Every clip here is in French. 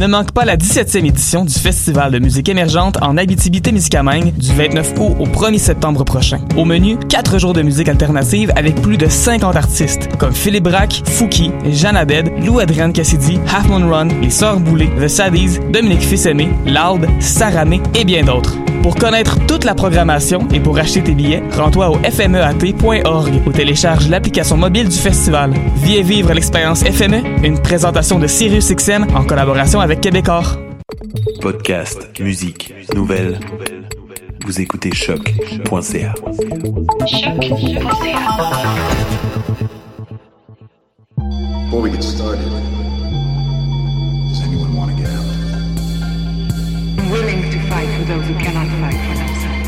Ne manque pas la 17e édition du Festival de musique émergente en Abitibi-Témiscamingue du 29 août au 1er septembre prochain. Au menu, 4 jours de musique alternative avec plus de 50 artistes comme Philippe Braque, Fouki, Jeanne Abed, Lou Adrienne Cassidy, Half Run, Les Sœurs The Saddies, Dominique Fils-Aimé, Loud, Saramé et bien d'autres. Pour connaître toute la programmation et pour acheter tes billets, rends-toi au fmeat.org ou télécharge l'application mobile du festival. Viens vivre l'expérience FME, une présentation de SiriusXM en collaboration avec Québecor. Podcast, musique, nouvelles. Vous écoutez choc.ca. Before we get started, does anyone fight for those who cannot fight for themselves.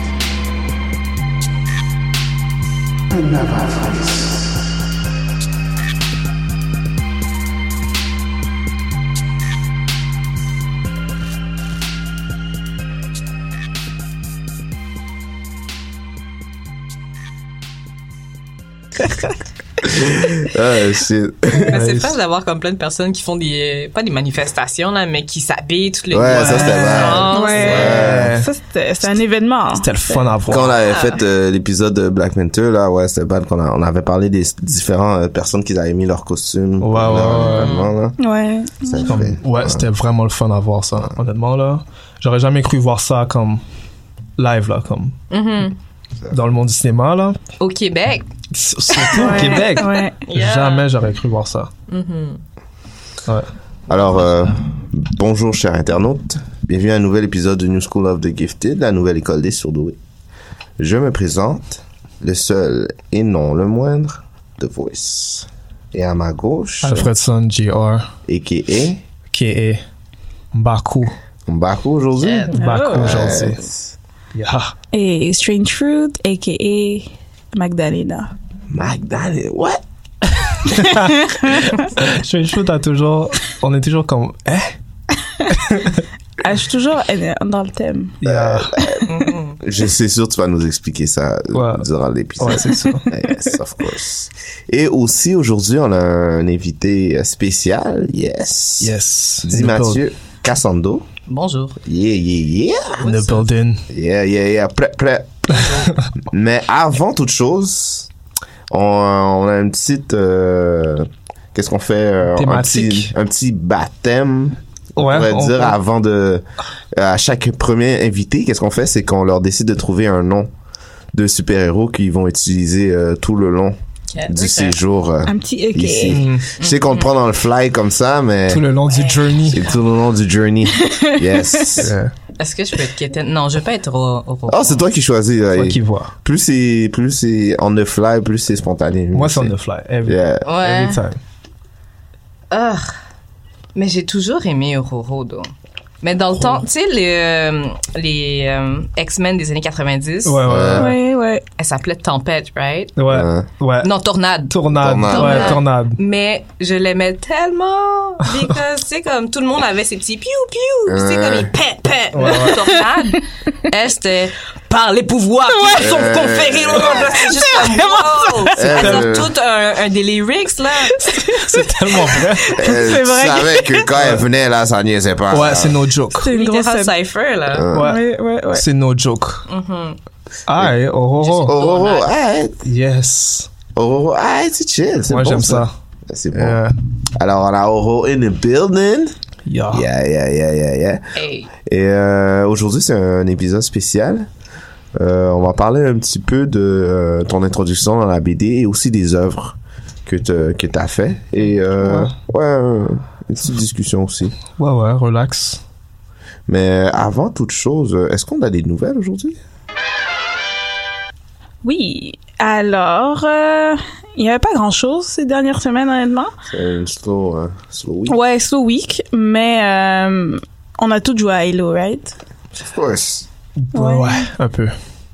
Ah, shit. Mais c'est fun d'avoir comme plein de personnes qui font des pas des manifestations là mais qui s'habillent toutes les Ouais, ça, c'était mal. Ouais. Ouais. Ça, c'était c'était un événement. C'était le fun à voir. Quand on avait fait euh, l'épisode de Black Panther, là, ouais, c'était bad qu'on a- on avait parlé des différentes euh, personnes qui avaient mis leur costume. pour Ouais, ouais, leur ouais. événement, là. Ouais. Ça Comme- fait- ouais, c'était vraiment le fun à voir ça, honnêtement, là. J'aurais jamais cru voir ça comme live, là, comme Mhm. Dans le monde du cinéma, là. Au Québec. S- Surtout au. Québec. Ouais. Jamais j'aurais cru voir ça. Mhm. Alors, euh, bonjour chers internautes. Bienvenue à un nouvel épisode de New School of the Gifted, la nouvelle école des surdoués. Je me présente, le seul et non le moindre, The Voice. Et à ma gauche, Alfredson Jr. a.k.a. K.A. Baku. Mbaku aujourd'hui. Yeah. Baku Oh. aujourd'hui. Yes. Yeah. Et Strange Fruit, a.k.a. Magdalena. Magdalene, what? Strange Fruit a toujours, on est toujours comme, eh? Ah, je suis toujours dans le thème. Yeah. Je suis sûr que tu vas nous expliquer ça Ouais. durant l'épisode. Ouais, c'est ça. yes, of course. Et aussi, aujourd'hui, on a un invité spécial. Yes. Yes. Dis Mathieu Cassando. Bonjour. Yeah, yeah, yeah. In the building. Yeah, yeah, yeah. Prêt, prêt. Mais avant toute chose, on, on a une petite... euh, Qu'est-ce qu'on fait? euh, un Thématique. petit, un petit baptême. On Ouais, pourrait on- dire on- avant de... À chaque premier invité, qu'est-ce qu'on fait? C'est qu'on leur décide de trouver un nom de super-héros qu'ils vont utiliser euh, tout le long Du séjour euh, Un petit a.k.a. ici. Mm. Je sais qu'on te prend dans le fly comme ça, mais Tout le long du journey. c'est tout le long du journey. Yes. Yeah. Est-ce que je peux être quétaine? Non, je vais pas être au, au Oh, c'est toi qui choisis. là. Toi qui vois. Plus c'est plus c'est on the fly, plus c'est spontané. Moi, c'est on the fly. Every, Yeah. Ouais. every time. Ah. Mais j'ai toujours aimé Aurora, donc. Mais dans le temps, tu sais, les, euh, les euh, X-Men des années 90, Ouais, ouais. Ouais, ouais. elle s'appelait Tempête, right? Ouais. Ouais. Non, Tornade. Tornade. Tornade. Ouais, tornade. Mais je l'aimais tellement because, tu sais, comme tout le monde avait ses petits piou piou, tu sais, comme il pète pète. Ouais, ouais. Tornade, elle, c'était par les pouvoirs qui sont Ouais. conférés. C'est juste comme, wow! Elle, Elle euh, sort tout un, un des lyrics, là. C'est tellement vrai. Elle, C'est tu vrai. savais que quand elle venait là, ça niaisait pas. Ouais, c'est no joke. C'est une grosse. Cypher, là. Ouais. Ouais, ouais, ouais. C'est no joke. Ah, et Aurora. Aurora, ah, Yes. Aurora, ah, c'est chill. c'est Moi, bon, j'aime ça. C'est bon. Yeah. Alors, on a Aurora in the building. Yeah. Yeah, yeah, yeah, yeah, yeah. Hey. Et euh, aujourd'hui, c'est un épisode spécial. Euh, on va parler un petit peu de euh, ton introduction dans la BD et aussi des œuvres que tu que as fait. Et euh, ouais, euh, une petite discussion aussi. Ouais, ouais, relax. Mais avant toute chose, euh, est-ce qu'on a des nouvelles aujourd'hui? Oui. Alors, euh, il y avait pas grand-chose ces dernières semaines, honnêtement. C'est une slow, euh, slow week. Ouais, slow week, mais euh, on a tous joué à Halo, right? Of course. Ouais. Ouais, un peu.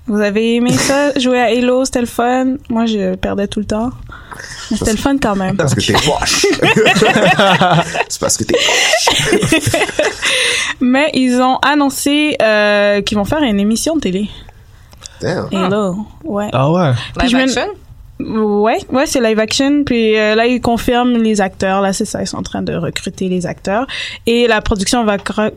Vous avez aimé ça, jouer à Halo, c'était le fun? Moi, je perdais tout le temps. Mais c'était le fun quand même. Parce que t'es poche. c'est parce que t'es Mais ils ont annoncé euh, qu'ils vont faire une émission de télé. Damn. Halo, ouais. Ah ouais. Puis Live je me- action? Ouais, ouais, c'est live action. Puis euh, là, ils confirment les acteurs. Là, c'est ça, ils sont en train de recruter les acteurs. Et la production va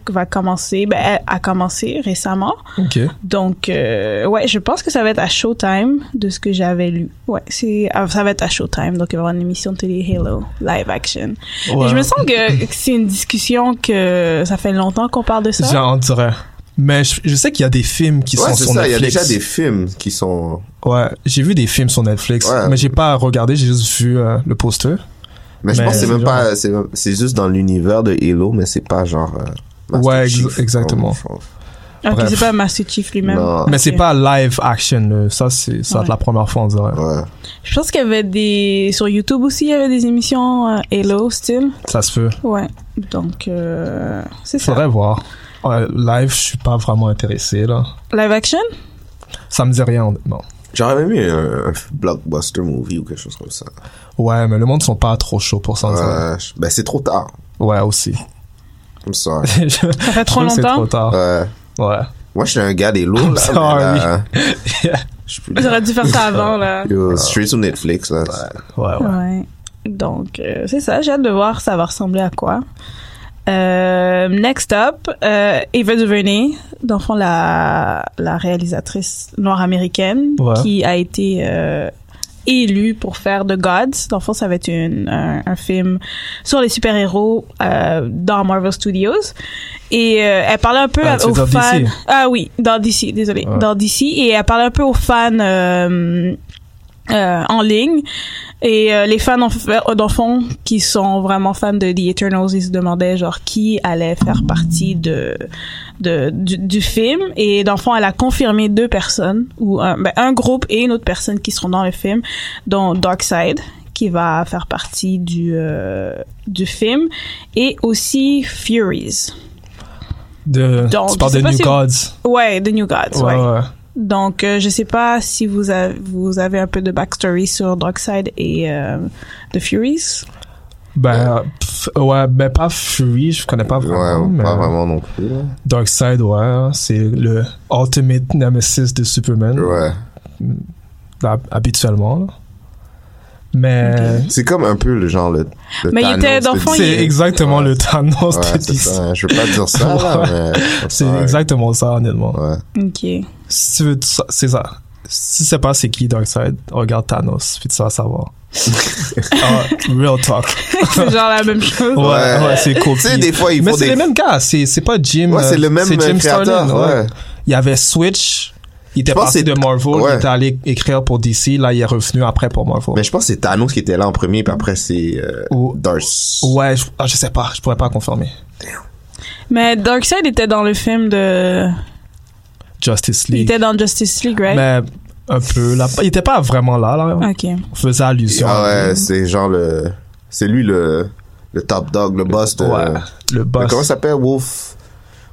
va commencer. Ben, elle a commencé récemment. Ok. Donc, euh, ouais, je pense que ça va être à Showtime, de ce que j'avais lu. Ouais, c'est ah, ça va être à Showtime. Donc, il va y avoir une émission de télé Halo live action. Ouais. Et je me sens que que c'est une discussion que ça fait longtemps qu'on parle de ça. J'en dirais. Mais je, je sais qu'il y a des films qui Ouais, sont c'est sur ça. Il y a Netflix. déjà des films qui sont. Ouais, j'ai vu des films sur Netflix, Ouais. mais j'ai pas regardé, j'ai juste vu euh, le poster. Mais je pense que c'est c'est même genre- pas. C'est c'est juste dans l'univers de Halo, mais c'est pas genre. euh, Ouais, ex- Chief, exactement. Ok, bref. c'est pas Master Chief lui-même? Mais c'est Ok. pas live action, là. ça c'est ça Ouais. la première fois on dirait. Ouais. Je pense qu'il y avait des sur YouTube aussi, il y avait des émissions euh, Halo style. Ça se peut. Ouais. Donc euh, c'est ça. Faudrait voir. Ouais, live, je suis pas vraiment intéressé là. Live action? Ça me dit rien honnêtement. J'aurais aimé un, un blockbuster movie ou quelque chose comme ça. Ouais, mais le monde sont pas trop chauds pour ça. je- ben c'est trop tard. Ouais, aussi. I'm sorry. Je- Ça fait trop que C'est longtemps? trop tard. Ouais. Ouais. Moi, je suis un gars des lourds, I'm là. sorry. mais là, plus- J'aurais dû faire ça avant là. Yo, straight sur Netflix, là. Ouais, ouais. Ouais. Donc, euh, c'est ça. J'ai hâte de voir ça va ressembler à quoi. Euh, next up, euh, Ava DuVernay, dans le fond, la, la réalisatrice noire américaine, Ouais. qui a été euh, élue pour faire The Gods. Dans le fond, ça va être une, un, un film sur les super-héros euh, dans Marvel Studios. Et euh, elle parlait un peu Ah, aux fans... DC? Ah oui, dans DC, désolé. Ouais. Dans DC. Et elle parlait un peu aux fans... euh, euh, en ligne et euh, les fans en fait- fond qui sont vraiment fans de The Eternals ils se demandaient genre qui allait faire partie de, de du, du film et fond elle a confirmé deux personnes ou un, ben, un groupe et une autre personne qui seront dans le film dont Darkseid qui va faire partie du euh, du film et aussi Furies De, Donc, tu parles de New si- Gods. ouais The New Gods Ouais, ouais, ouais. Donc, euh, je sais pas si vous avez, vous avez un peu de backstory sur Darkseid et euh, The Furies. Ben, pff, ouais, ben pas Fury, je connais pas vraiment. Ouais, mais pas vraiment non plus. Darkseid, ouais, c'est le ultimate nemesis de Superman. Ouais. hab- habituellement. là. Mais C'est comme un peu le genre, le, le Mais il était, dans fond, c'est exactement le Thanos Ouais, de c'est DC. ça. Je veux pas dire ça, là, mais. C'est ouais. exactement ça, honnêtement. Ouais. Ok. Si tu veux, tout ça- c'est ça. Si tu sais pas c'est qui Darkseid, regarde Thanos, puis tu vas savoir. Ah, real talk. c'est genre la même chose. Ouais, ouais, c'est cool. Tu sais, des fois, ils Mais c'est des. les mêmes gars, c'est c'est pas Jim. Ouais, c'est euh, le même Jim créateur, Starlin, ouais. Il y avait Switch, il était parti de Marvel, ouais. il était allé écrire pour DC, là il est revenu après pour Marvel. Mais je pense que c'est Thanos qui était là en premier, puis après, c'est euh, Ou- Darth. Ouais, je, ah, je sais pas, je pourrais pas confirmer. Mais Darkseid était dans le film de, Justice il League. était dans Justice League, right? Mais un peu là, il était pas vraiment là là. Ok. On faisait allusion. Ah ouais, c'est genre le. C'est lui le. Le top dog, le boss de. Ouais, le boss. Comment ça s'appelle? Wolf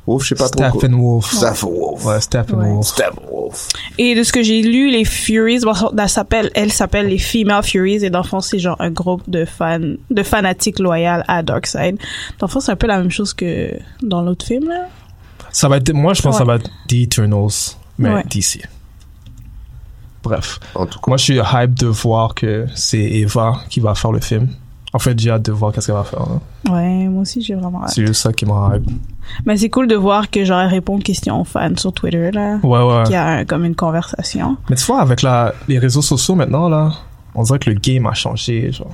Wolf, je sais pas trop. Steppenwolf. Steppenwolf. Ouais, Steppenwolf. Steppenwolf. Et de ce que j'ai lu, les Furies, bon, elle s'appelle, elle s'appelle les Female Furies et dans le fond, c'est genre un groupe de fans, de fanatiques loyaux à Darkseid. Dans le fond, c'est un peu la même chose que dans l'autre film, là. Ça va être, moi je pense que ça va être The Eternals, mais Ouais. DC. Bref. En tout cas. Moi je suis hype de voir que c'est Eva qui va faire le film. En fait, j'ai hâte de voir qu'est-ce qu'elle va faire. là. Ouais, moi aussi, j'ai vraiment hâte. C'est juste ça qui m'a hype. Mais c'est cool de voir que genre elle répond aux questions aux fans sur Twitter là. Ouais, ouais. Qu'il y a un- comme une conversation. Mais tu vois, avec la, les réseaux sociaux maintenant, là, on dirait que le game a changé. Genre.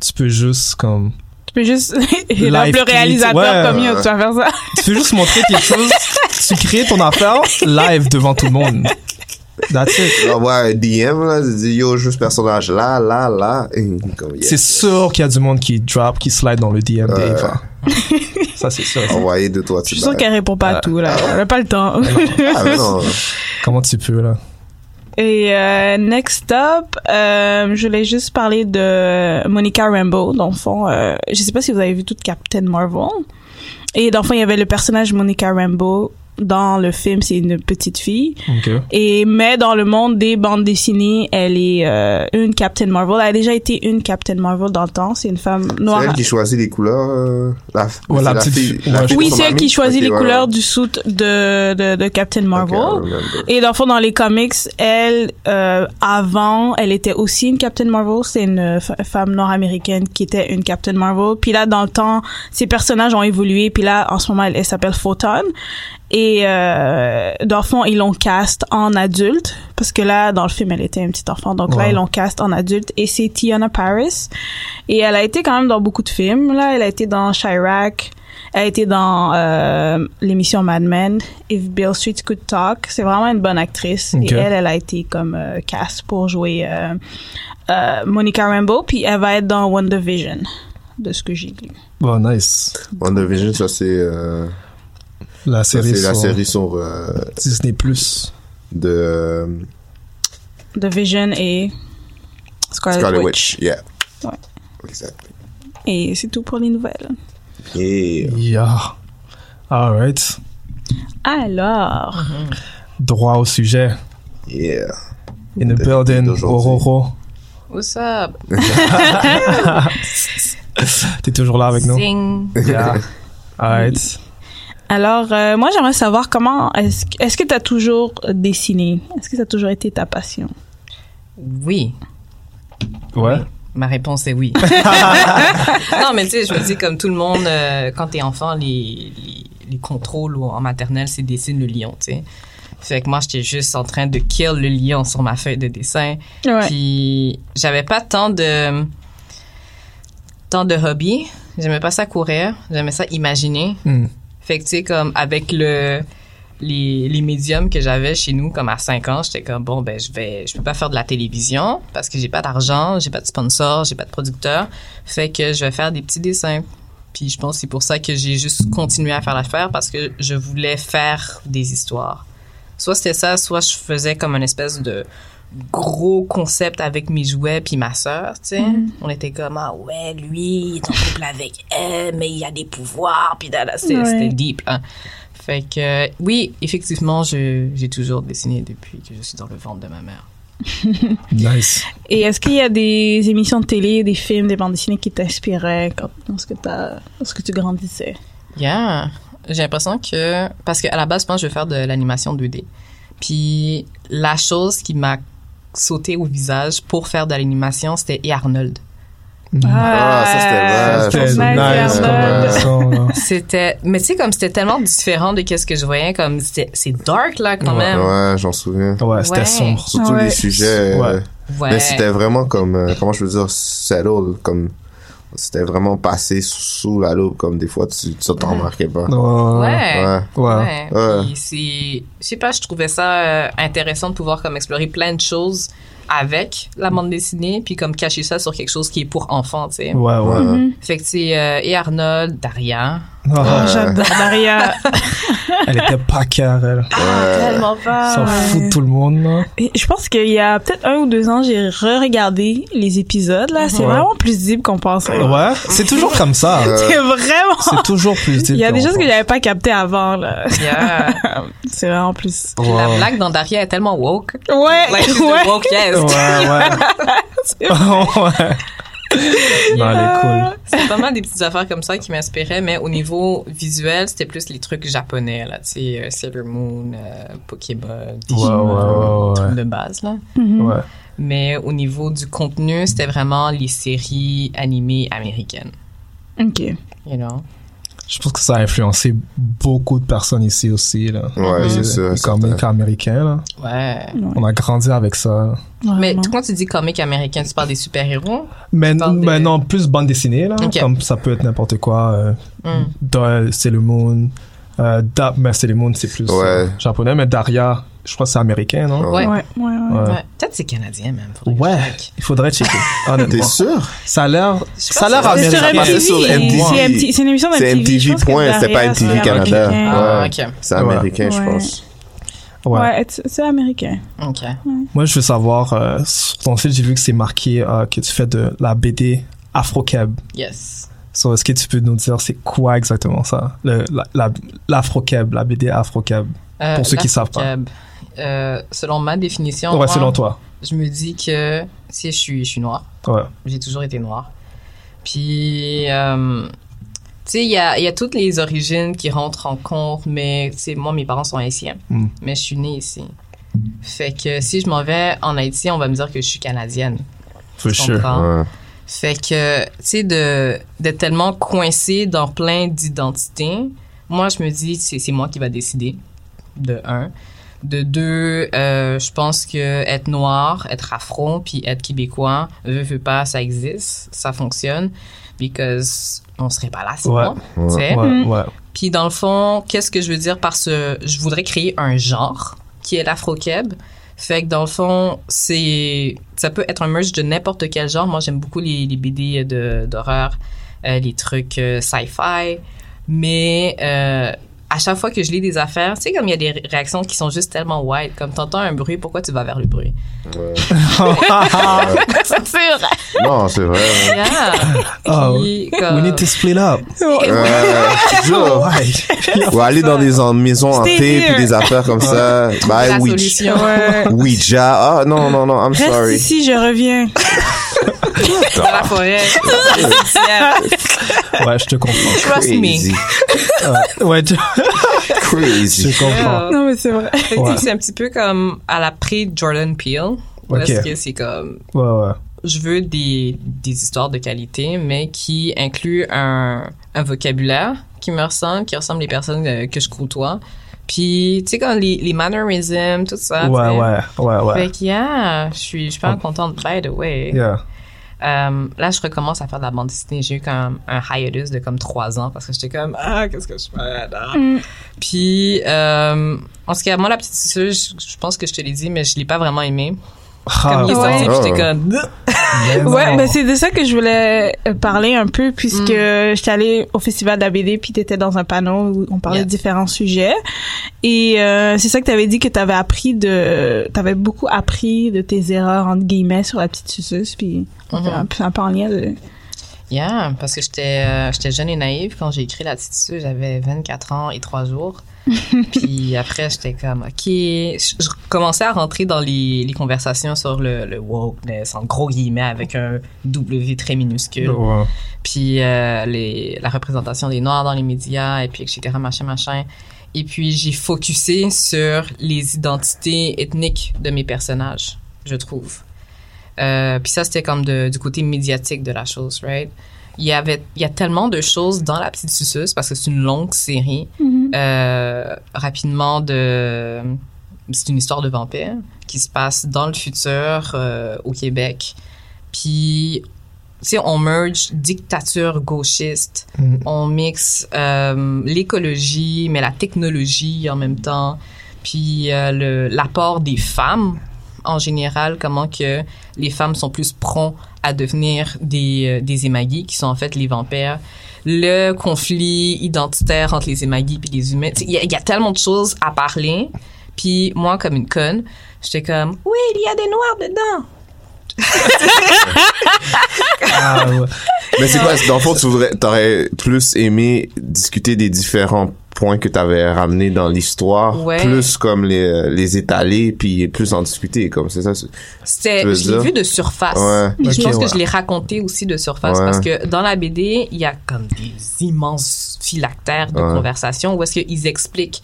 Tu peux juste comme. Tu peux juste le réalisateur ouais. comme yo, tu vas faire ça. Tu peux juste montrer quelque chose. tu crées ton affaire live devant tout le monde. That's it. J'envoie un DM, là, je dis yo, juste personnage là, là, là. Yes. C'est sûr qu'il y a du monde qui drop, qui slide dans le DM ça, c'est sûr. Envoyer de toi, Je tu suis sûre qu'elle répond pas à tout là. Elle a pas le temps. Ah, non. Comment tu peux, là? Et euh, next up, euh, je voulais juste parler de Monica Rambeau. Dans le fond, euh, je sais pas si vous avez vu toute Captain Marvel. Et dans le fond, il y avait le personnage Monica Rambeau. Dans le film, c'est une petite fille. Ok. Et mais dans le monde des bandes dessinées, elle est euh, une Captain Marvel. Elle a déjà été une Captain Marvel dans le temps. C'est une femme C'est noire. elle qui choisit les couleurs. euh, la, Ouais, la c'est petite fille- la Oui, c'est elle qui choisit les couleurs du suit de, de, de Captain Marvel. Et dans le fond, dans les comics, elle, euh, avant, elle était aussi une Captain Marvel. C'est une femme nord-américaine qui était une Captain Marvel. Puis là, dans le temps, ses personnages ont évolué. Puis là, en ce moment, elle, elle s'appelle Photon. Et euh, dans le fond, ils l'ont cast en adulte. Parce que là, dans le film, elle était un petit enfant. Donc là, ils l'ont cast en adulte. Et c'est Tiana Paris. Et elle a été quand même dans beaucoup de films. Là, elle a été dans Chirac. Elle a été dans euh, l'émission Mad Men, If Bill Street Could Talk. C'est vraiment une bonne actrice. Et elle, elle a été comme euh, cast pour jouer euh, euh, Monica Rambeau. Puis elle va être dans WandaVision, de ce que j'ai lu. Bon, nice. WandaVision, ça c'est euh, La ça, série c'est la sur série sur euh, Disney Plus. de euh, The Vision et Scarlet, Scarlet Witch. Witch. Yeah. Ouais. Exactly. Et c'est tout pour les nouvelles. Yeah. Yeah. Alright. Alors, Droit au sujet. Yeah. In the building. Ororo. What's up? T'es toujours là avec nous? Zing. Yeah. Alright. Alors euh, moi j'aimerais savoir comment est-ce que- est-ce que tu as toujours dessiné? Est-ce que ça a toujours été ta passion? Oui. Ouais. Ma réponse est oui. non, mais tu sais, je me dis, comme tout le monde, euh, quand t'es enfant, les, les, les contrôles ou en maternelle, c'est dessine le lion, tu sais. Fait que moi, j'étais juste en train de kill le lion sur ma feuille de dessin. Ouais. Puis, j'avais pas tant de, tant de hobbies. J'aimais pas ça courir. J'aimais ça imaginer. Hmm. Fait que, tu sais, comme avec le, les, les médiums que j'avais chez nous, comme à 5 ans, j'étais comme, bon, ben, je vais, je peux pas faire de la télévision parce que j'ai pas d'argent, j'ai pas de sponsor, j'ai pas de producteur. Fait que je vais faire des petits dessins. Puis je pense que c'est pour ça que j'ai juste continué à faire l'affaire parce que je voulais faire des histoires. Soit c'était ça, soit je faisais comme une espèce de gros concept avec mes jouets puis ma sœur, tu sais. On était comme ah ouais, lui, il est en couple avec elle, mais il a des pouvoirs puis c'était Ouais. deep. Hein. Fait que oui, effectivement, je- j'ai toujours dessiné depuis que je suis dans le ventre de ma mère. Nice. Et est-ce qu'il y a des émissions de télé, des films, des bandes dessinées qui t'inspiraient quand lorsque, lorsque tu grandissais? Yeah. J'ai l'impression que parce qu'à la base, je pense que je vais faire de l'animation 2D. Puis la chose qui m'a sauté au visage pour faire de l'animation, c'était E. Arnold. Ah, ça, c'était vrai. C'était Nice, mais tu sais, comme c'était tellement différent de qu'est-ce que je voyais, comme c'était, c'est dark là quand Ouais. même. Ouais, j'en souviens. Ouais, c'était Ouais. sombre. Surtout Ouais. les sujets. Ouais. euh, Ouais. Mais c'était vraiment comme, euh, comment je veux dire, settle, comme, c'était vraiment passé sous, sous la loupe, comme des fois, tu, tu t'en remarquais pas. Ouais. Ouais. Ouais. Ouais. Ouais. Ouais. Je sais pas, je trouvais ça euh, intéressant de pouvoir comme explorer plein de choses avec la bande dessinée, puis comme cacher ça sur quelque chose qui est pour enfants, tu sais. Ouais, ouais. Ouais. Fait que c'est euh, et Arnold, Daria. Ah, J'adore Daria. Elle était pas cœur, elle. Tellement pas. S'en fout de tout le monde, là. Et je pense qu'il y a peut-être un ou deux ans, j'ai re-regardé les épisodes. Là, c'est Ouais. vraiment plus deep qu'on pensait. Ouais, c'est toujours comme ça. C'est vraiment. C'est toujours plus Il y a des choses que j'avais pas captées avant. Là. Yeah. C'est vraiment plus. Puis La blague dans Daria est tellement woke. Ouais, Like, she's ouais. the wokest. Ouais, ouais. ouais. Non, elle est cool. C'est pas mal des petites affaires comme ça qui m'inspiraient, mais au niveau visuel, c'était plus les trucs japonais, là, tu sais, euh, Sailor Moon, euh, Pokémon, Digimon, ouais, ouais, ouais. trucs de base, là. Ouais. Mais au niveau du contenu, c'était vraiment les séries animées américaines, Ok. you know? Je pense que ça a influencé beaucoup de personnes ici aussi, là. Ouais, Les- c'est sûr, Les certain. comics américains, là. Ouais. On a grandi avec ça. Mais quand tu dis comique américain, tu parles des super-héros? Mais, parles de- mais non, plus bande dessinée, là. Ok. Comme ça peut être n'importe quoi. Euh, Hmm. Da- Sailor Moon. Euh, da, mais Sailor Moon, c'est plus Ouais. euh, japonais. Mais Daria, je crois que c'est américain, non? Ouais. Ouais, ouais, ouais. Ouais. Ouais. Peut-être c'est canadien, même. faudrait Ouais. Il faudrait checker. T'es sûr? Ça a l'air, ça a l'air C'est américain. c'est sur MTV. MTV. C'est MTV. C'est une émission C'est d'MTV. MTV pense que point, c'est pas MTV c'est Canada. Ah, ok. C'est américain, je pense. Ouais. Ouais, c'est c'est américain. Ok. Moi, je veux savoir, euh, sur ton site, j'ai vu que c'est marqué euh, que tu fais de la BD Afro-Keb. Yes. So, est-ce que tu peux nous dire c'est quoi exactement ça? Le, la, la, l'Afro-Keb, la BD Afro-Keb. Euh, Pour ceux qui savent pas. Euh, selon ma définition, ouais, moi, selon toi. je me dis que si je suis, je suis noire, Ouais. j'ai toujours été noire. Puis, euh, tu sais, il y a, il y a toutes les origines qui rentrent en compte, mais tu sais, moi, mes parents sont haïtiens, Mm. mais je suis née ici. Fait que si je m'en vais en Haïti, on va me dire que je suis canadienne. For Tu sure. Ouais. Fait que, tu sais, de, d'être tellement coincé dans plein d'identités, moi, je me dis, c'est, c'est moi qui va décider, de un. De deux, euh, je pense que être noir, être afro, puis être québécois, veut, veut pas, ça existe, ça fonctionne, because on serait pas là sinon, Ouais. Ouais, ouais. Puis dans le fond, qu'est-ce que je veux dire par ce... Je voudrais créer un genre qui est l'afro-keb. Fait que dans le fond, c'est... Ça peut être un merge de n'importe quel genre. Moi, j'aime beaucoup les, les BD de- d'horreur, euh, les trucs euh, sci-fi. Mais euh, à chaque fois que je lis des affaires, tu sais, comme il y a des ré- réactions qui sont juste tellement wild. Comme t'entends un bruit, pourquoi tu vas vers le bruit? c'est vrai. Non, c'est vrai. ouais. Yeah. Oh, Puis, We comme- need to split up. Euh, toujours. Ou aller dans des en- maisons hantées puis des affaires comme ça. Bye, Ouija. Ouais. Ouija. Ah, non, non, non, I'm Reste sorry. ici, je reviens. Dans la forêt. Ouais, je te comprends. Trust me. Crazy. Ouais, je, Crazy. je comprends. Non, mais c'est vrai. Ouais. tu C'est un petit peu comme à la pré-Jordan Peele. Parce Ok. que c'est comme, Ouais, ouais. je veux des, des histoires de qualité, mais qui incluent un, un vocabulaire qui me ressemble, qui ressemble les personnes euh, que je côtoie. Puis, tu sais, comme les, les mannerisms, tout ça. Ouais, ouais, ouais, ouais. Fait que, yeah, je suis, je suis pas contente, by the way. Yeah. Euh, là, je recommence à faire de la bande dessinée. J'ai eu comme un hiatus de comme trois ans parce que j'étais comme, ah, qu'est-ce que je fais là? Mm. Puis, euh, en ce cas, moi, la petite sœur, je, je pense que je te l'ai dit, mais je l'ai pas vraiment aimé. Comme il est sorti, ouais. puis j'étais comme, mais Ouais, non. ben c'est de ça que je voulais euh, parler un peu puisque Mm. j'étais allée au festival de la BD puis t'étais dans un panneau où on parlait Yeah. de différents sujets et euh, c'est ça que t'avais dit que t'avais appris de t'avais beaucoup appris de tes erreurs entre guillemets sur la petite suceuse puis on fait Mhm. un, peu, un peu en lien de Yeah, parce que j'étais euh, j'étais jeune et naïve quand j'ai écrit la j'avais 24 ans et 3 jours. puis après j'étais comme OK, je, commençais à rentrer dans les, les conversations sur le, le wokeness en gros guillemets avec un W très minuscule. Ouais. Puis euh, les la représentation des noirs dans les médias et puis etc machin machin. Et puis j'ai focusé sur les identités ethniques de mes personnages, je trouve. Euh, puis ça, c'était comme de- du côté médiatique de la chose, right? Il y avait, il y a tellement de choses dans la petite suceuse parce que c'est une longue série. Euh, rapidement de, c'est une histoire de vampire qui se passe dans le futur euh, au Québec. Puis, tu sais, on merge dictature gauchiste, Mm. on mixe euh, l'écologie, mais la technologie en même temps, puis euh, l'apport des femmes en général, comment que les femmes sont plus promptes à devenir des, euh, des émaguis, qui sont en fait les vampires. Le conflit identitaire entre les émaguis et les humains. Il y, a- il y a tellement de choses à parler. Puis moi, comme une conne, j'étais comme, oui, il y a des noirs dedans. Ah, ouais. Mais c'est quoi, dans le fond, tu voudrais, t'aurais plus aimé discuter des différents points que t'avais ramenés dans l'histoire, Ouais. plus comme les, les étaler, puis plus en discuter, comme c'est ça. c'est- C'était, Tu je l'ai vu de surface. Ouais. Puis je pense ouais. que je l'ai raconté aussi de surface Ouais. parce que dans la BD, il y a comme des immenses phylactères de Ouais. conversation où est-ce qu'ils expliquent.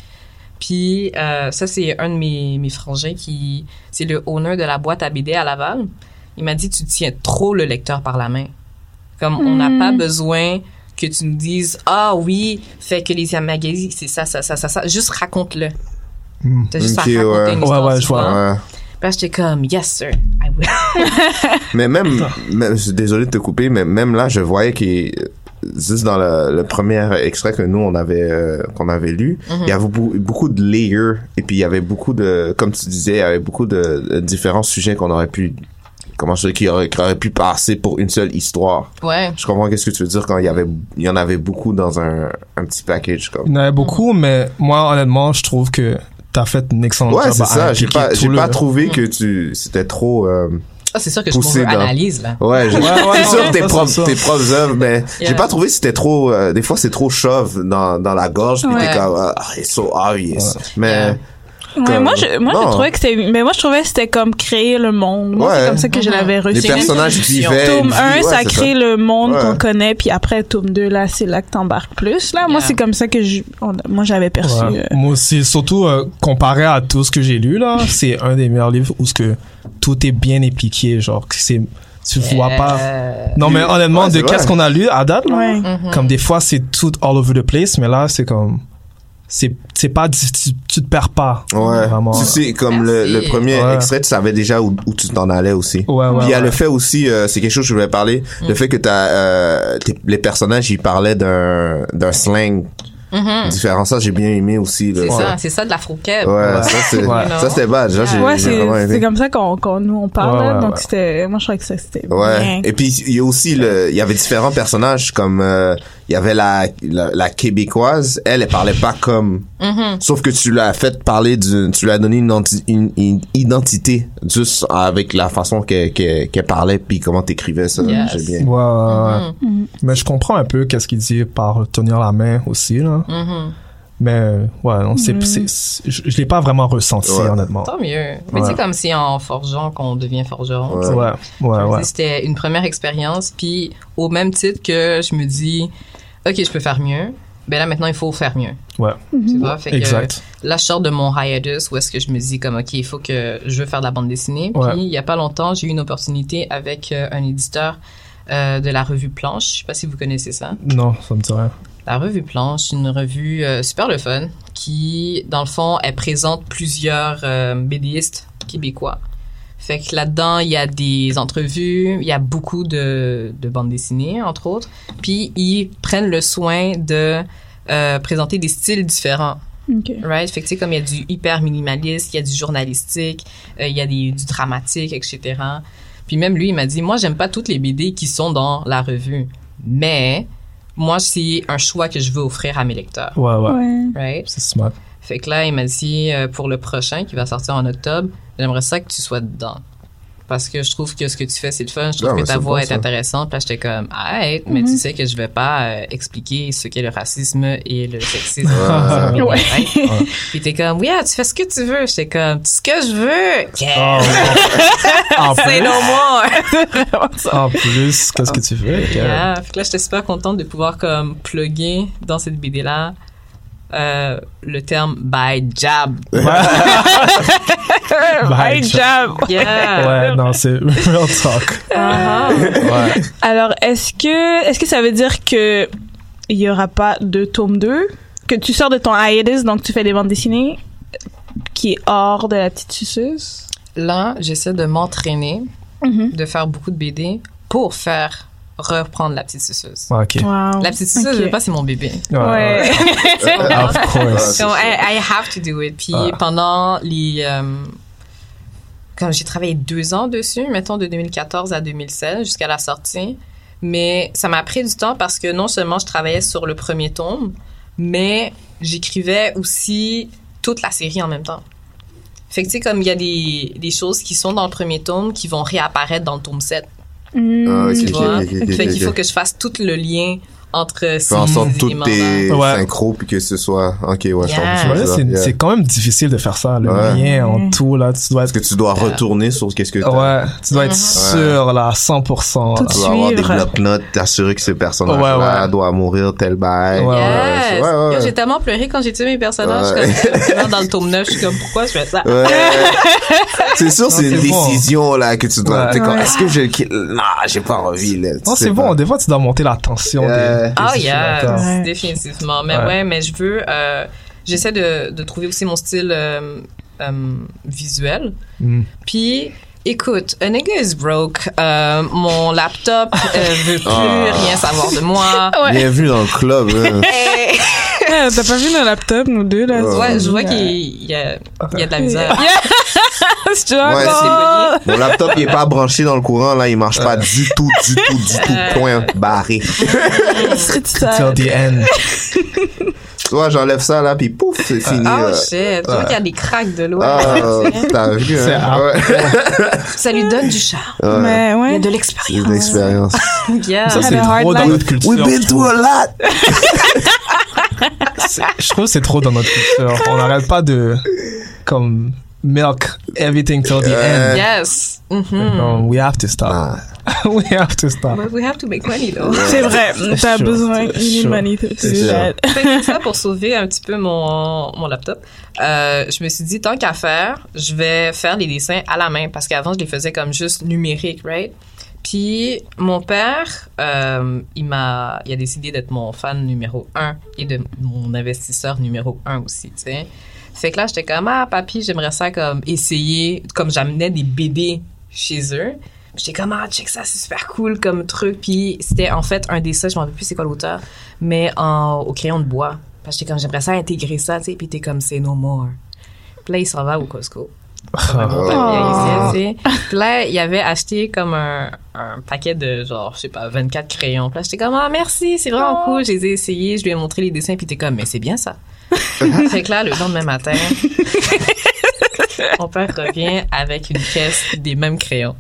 Puis euh, ça, c'est un de mes, mes frangins qui... C'est le owner de la boîte à BD à Laval. Il m'a dit, tu tiens trop le lecteur par la main. Comme on n'a pas besoin que tu nous dises, ah oui, fait que les Yamagazis, c'est ça, ça, ça, ça, ça. Juste raconte-le. Hmm. T'as juste Ok, à raconter ouais. une Ouais, histoire. ouais, tu je vois. Ouais. Puis là, j'étais comme, yes, sir, I will. Mais même, même- je suis désolé de te couper, mais même là, je voyais qu'il juste dans le, le premier extrait que nous on avait euh, qu'on avait lu, il y avait beaucoup, beaucoup de layers et puis il y avait beaucoup de, comme tu disais, il y avait beaucoup de, de différents sujets qu'on aurait pu, comment je dirais, qui auraient, qui auraient pu passer pour une seule histoire? Ouais. Je comprends qu'est-ce que tu veux dire quand il y avait, il y en avait beaucoup dans un, un petit package comme. Il y en avait beaucoup, mais moi, honnêtement, je trouve que t'as fait une excellente Ouais, c'est ça. J'ai pas, j'ai le- pas trouvé que tu, c'était trop, euh, Ah, c'est sûr que je poussé dans- analyse là. Ouais, j'ai- Ouais, ouais, c'est sûr ouais, tes propres, tes propres œuvres, mais j'ai Yeah. pas trouvé que c'était trop, euh, des fois c'est trop chauve dans, dans la gorge, Ouais. t'es comme, ah, it's so obvious. Mais, Yeah. Comme- moi, je, moi, non. je trouvais que c'était, mais moi, je trouvais que c'était comme créer le monde. Moi, Ouais. c'est comme ça que je Mhm. l'avais reçu. les personnages vivaient. Tome une vie, 1, ouais, ça crée le monde Ouais. qu'on connaît, puis après, tome 2, là, c'est là que t'embarques plus. Là, moi, c'est comme ça que je, on- moi, j'avais perçu. Ouais. euh, Moi aussi, surtout euh, comparé à tout ce que j'ai lu là, c'est un des meilleurs livres où ce que tout est bien expliqué, genre que c'est tu vois pas. Non mais honnêtement, Ouais, de qu'est-ce qu'on a lu à date là, Ouais. mhm. comme des fois c'est tout all over the place, mais là c'est comme c'est c'est pas tu, tu, te perds pas. Ouais. Vraiment. Tu sais, comme le, le premier Ouais. extrait, tu savais déjà où, où tu t'en allais aussi. Ouais, ouais, Puis il y a ouais. le fait aussi, euh, c'est quelque chose que je voulais parler, le fait que t'as, euh, tes- les personnages, ils parlaient d'un, d'un slang Mhm. différent. Ça, j'ai bien aimé aussi. C'est Ouais. ça, c'est ça de l'afro-keb. Ouais, ça c'est, Ouais. ça c'était bad. Ouais, c'est, vraiment aimé. c'est comme ça qu'on, qu'on, nous, on parle, Ouais, ouais, donc ouais. c'était, moi, je trouvais que ça, c'était Ouais. bien. Et puis il y a aussi le, il y avait différents personnages comme euh, il y avait la, la la québécoise. Elle, elle parlait pas comme. Mhm. Sauf que tu l'as fait parler d'une, tu lui as donné une, anti- une, une identité juste avec la façon qu'elle parlait puis comment t'écrivais ça. Yes. J'ai bien. Ouais, ouais, ouais. Mhm. Mais je comprends un peu qu'est-ce qu'il dit par tenir la main aussi là. Mhm. Mais ouais, non, je, je l'ai pas vraiment ressenti Ouais. honnêtement. Tant mieux. Mais Ouais. c'est comme si en forgeant qu'on devient forgeron. Ouais. tu sais. Ouais, ouais, C'était une première expérience, puis au même titre que je me dis, ok, je peux faire mieux. Ben là maintenant il faut faire mieux. Ouais. Tu vois, fait que Exact. là je sors de mon hiatus où est-ce que je me dis comme ok, il faut que je veux faire de la bande dessinée. Ouais. Puis il y a pas longtemps j'ai eu une opportunité avec euh, un éditeur euh, de la revue Planche. Je sais pas si vous connaissez ça. Non, ça me dit rien. La revue Planche, une revue euh, super le fun qui, dans le fond, elle présente plusieurs euh, BDistes québécois. Fait que là-dedans, il y a des entrevues, il y a beaucoup de, de bandes dessinées, entre autres. Puis ils prennent le soin de euh, présenter des styles différents. Right? Fait que tu sais, comme il y a du hyper minimaliste, il y a du journalistique, euh, il y a des, du dramatique, etc. Puis même lui, il m'a dit, moi, j'aime pas toutes les BD qui sont dans la revue. Mais, moi, c'est un choix que je veux offrir à mes lecteurs. Ouais, ouais. Ouais. Right? C'est smart. Fait que là, il m'a dit, euh, pour le prochain, qui va sortir en octobre, j'aimerais ça que tu sois dedans. Parce que je trouve que ce que tu fais, c'est le fun. Je trouve Ah, que ta c'est voix bon, est ça. intéressante. Puis là, j'étais comme, arrête, mais tu sais que je vais pas euh, expliquer ce qu'est le racisme et le sexisme. Ouais. BD, right? Puis t'es comme, yeah, tu fais ce que tu veux. J'étais comme, ce que je veux. Yeah. Say plus, no more. en plus, qu'est-ce que tu? Yeah. Fait que là, j'étais super contente de pouvoir comme plugger dans cette BD-là euh, le terme by jab. Bye, job. Yeah. Ouais, non, c'est real talk. Ouais. Alors, est-ce que, est-ce que ça veut dire que il y aura pas de tome 2? Que tu sors de ton hiatus, donc tu fais des bandes dessinées, qui est hors de la petite suceuse? Là, j'essaie de m'entraîner, Mhm. de faire beaucoup de BD pour faire reprendre la petite suceuse. Wow. La petite suceuse, Ok. je sais pas, c'est mon bébé. Ouais. Of course. So I, I have to do it. Puis Ah. pendant les... euh, comme j'ai travaillé deux ans dessus, mettons de 2014 à 2016 jusqu'à la sortie. Mais ça m'a pris du temps parce que non seulement je travaillais sur le premier tome, mais j'écrivais aussi toute la série en même temps. Fait que tu sais, comme il y a des, des choses qui sont dans le premier tome qui vont réapparaître dans le tome 7. Ah, ok, Tu ok, vois? ok, ok, fait qu'il faut que je fasse tout le lien entre ces Faire en sorte toutes éléments-là. tes Ouais. synchros puis que ce soit ok ouais je Yeah. c'est, Yeah. quand même difficile de faire ça, le Ouais. lien en tout, là. Tu dois parce être, que tu dois retourner sur qu'est-ce que ouais, tu dois être Mhm. sûr, là, à 100%. Tout là. tu dois avoir des bloc-notes t'assurer que ce personnage là ouais. doit mourir tel bail Ouais, Yes! ouais, ouais, ouais. J'ai tellement pleuré quand j'ai tué mes personnages. Ouais. Comme, Là, dans le tome 9, je suis comme, pourquoi je fais ça? Ouais. c'est sûr, c'est une décision là que tu dois. Est-ce que je Non, j'ai pas envie là. Non, c'est bon. Des fois, tu dois monter la tension des, Ah! Ouais. Définitivement. Mais Ouais. ouais. mais je veux, euh, j'essaie de, de trouver aussi mon style euh, euh, visuel. Mm. Puis, écoute, a nigga is broke. Euh, mon laptop euh, veut plus Ah. rien savoir de moi. Ouais. Bienvenue dans le club. hein. Et- Eh, T'as pas vu nos laptops, nous deux, là? Ouais. ouais, je vois qu'il y a, il y a de la misère. C'est Ouais, Mon laptop il est pas branché dans le courant là, il marche pas du tout, du tout, du tout. Point barré. Till the end. Ouais, j'enlève ça là, puis pouf, c'est fini. Oh là. shit, tu vois qu'il y a des cracks de loin. Ah, tu t'as vu, hein? Ouais. Ça lui donne du charme. Ouais. Mais Il y a ouais. de l'expérience. une expérience. Yeah. Ça, c'est trop dans notre culture. We've been through a lot! Je trouve que c'est trop dans notre culture. On n'arrête pas de, comme, milk everything till the end. Yes. Mhm. No, we have to stop. We have to stop. But we have to make money though. C'est vrai. T'as Sure, besoin, you need sure. money to do that. Fait que ça pour sauver un petit peu mon, mon laptop. Euh, je me suis dit, tant qu'à faire, je vais faire les dessins à la main parce qu'avant, je les faisais comme juste numérique, right? Puis mon père, euh, il m'a, il a décidé d'être mon fan numéro un et de mon investisseur numéro un aussi, tu sais. Fait que là, j'étais comme ah papy, j'aimerais ça comme essayer, comme j'amenais des BD chez eux. J'étais comme ah check ça, c'est super cool comme truc. Puis c'était en fait un dessin, je m'en rappelle plus c'est quoi l'auteur, mais en au crayon de bois. Parce que j'étais comme j'aimerais ça intégrer ça, tu sais. Puis t'es comme c'est no more. Puis là il s'en va au Costco. Papier ici, tu sais. Puis là, il avait acheté comme un, un paquet de genre, je sais pas, 24 crayons. Puis là, j'étais comme, ah, merci, c'est vraiment cool. Je les ai essayés, je lui ai montré les dessins, puis t'es comme, mais c'est bien ça. Fait que là, le lendemain matin, mon père revient avec une caisse des mêmes crayons.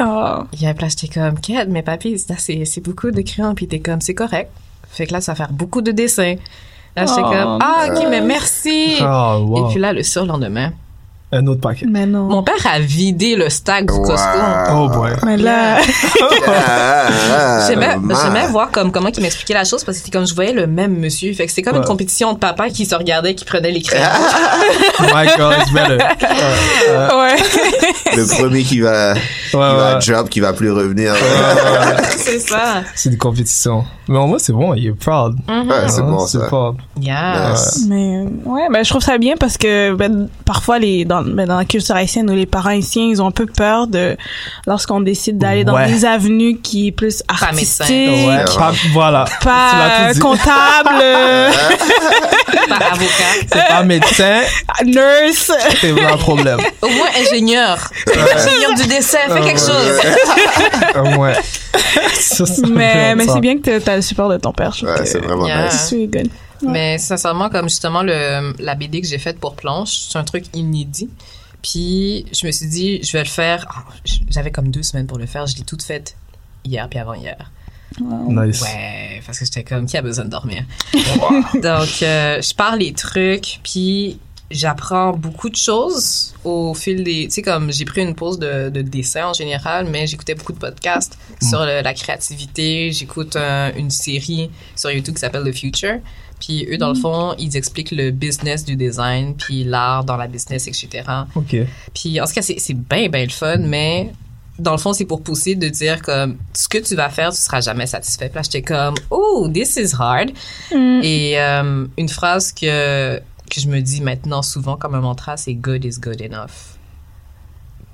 Oh. Il y a là, j'étais comme, Kate, mais papy, c'est, c'est beaucoup de crayons, puis t'es comme, c'est correct. Fait que là, ça va faire beaucoup de dessins. Là, j'étais Oh. comme, ah, ok, mais merci. Oh, wow. Et puis là, le surlendemain, Un autre paquet. Mais non. mon père a vidé le stack du Wow. Costco. Oh boy. Mais là, J'aimais, j'aimais voir comme comment il m'expliquait la chose parce que c'était comme je voyais le même monsieur. Fait que c'était comme Ouais. une compétition de papa qui se regardait, qui prenait les crayons. My girl is better. Ouais. Le premier qui va, qui va ouais. job, qui va plus revenir. c'est ça. C'est une compétition. Mais en moi, c'est bon, il est proud. Ouais, c'est bon, c'est ça. proud. Yeah. Yes. Mais ouais, ben je trouve ça bien parce que ben, parfois les dans ben, dans la culture haïtienne ou les parents haïtiens, ils ont un peu peur de lorsqu'on décide d'aller dans Ouais. des avenues qui est plus Pas médecin. artistique, Ouais, pas- voilà. Pas comptable, Pas avocat. C'est pas médecin, nurse. c'est pas un problème. Au moins ingénieur. Ingénieur du dessin. Fais quelque chose. Ouais. Ça, c'est mais mais ça. c'est bien que t'as- le support de ton père. Je trouve Ouais, c'est vraiment Yeah. nice. c'est good. Ouais. Mais sincèrement, comme justement le, la BD que j'ai faite pour Planche, c'est un truc inédit. Puis je me suis dit, je vais le faire. Ah, J'avais comme deux semaines pour le faire. Je l'ai toute faite hier puis avant-hier. Nice. Ouais, parce que j'étais comme, qui a besoin de dormir? Donc, euh, je parle les trucs, puis j'apprends beaucoup de choses au fil des... Tu sais, comme j'ai pris une pause de, de dessin en général, mais j'écoutais beaucoup de podcasts sur le- la créativité. J'écoute euh, une série sur YouTube qui s'appelle The Future. Puis eux, dans le fond, ils expliquent le business du design, puis l'art dans la business, etc. Ok. Puis en tout cas, c'est c'est bien, bien le fun, mais dans le fond, c'est pour pousser de dire comme ce que tu vas faire, tu seras jamais satisfait. Puis là, j'étais comme, oh, this is hard. Mm. Et euh, une phrase que, que je me dis maintenant souvent comme un mantra, c'est good is good enough.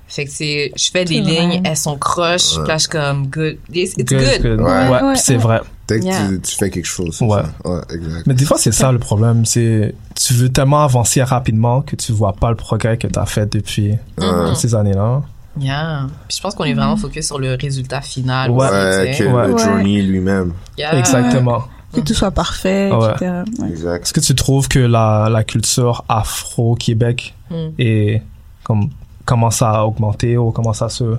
Fait que c'est, je fais des lignes, elles sont croches, puis là, je suis comme good, it's, it's Good, good. good. Ouais. Ouais, Ouais, c'est ouais. vrai. Dès que Yeah. tu, tu fais quelque chose. Ouais. ça. Ouais, exact. Mais des fois, c'est ça le problème. C'est, tu veux tellement avancer rapidement que tu vois pas le progrès que tu as fait depuis toutes ces années-là. Yeah. Puis je pense qu'on est vraiment focus sur le résultat final. Ouais. aussi, Ouais. Ouais. le Ouais. journey lui-même. Yeah. Exactement. Que tout soit parfait, Ouais. etc. Ouais. Exact. Est-ce que tu trouves que la, la culture afro-Québec Mm. est comme commence à augmenter ou commence à se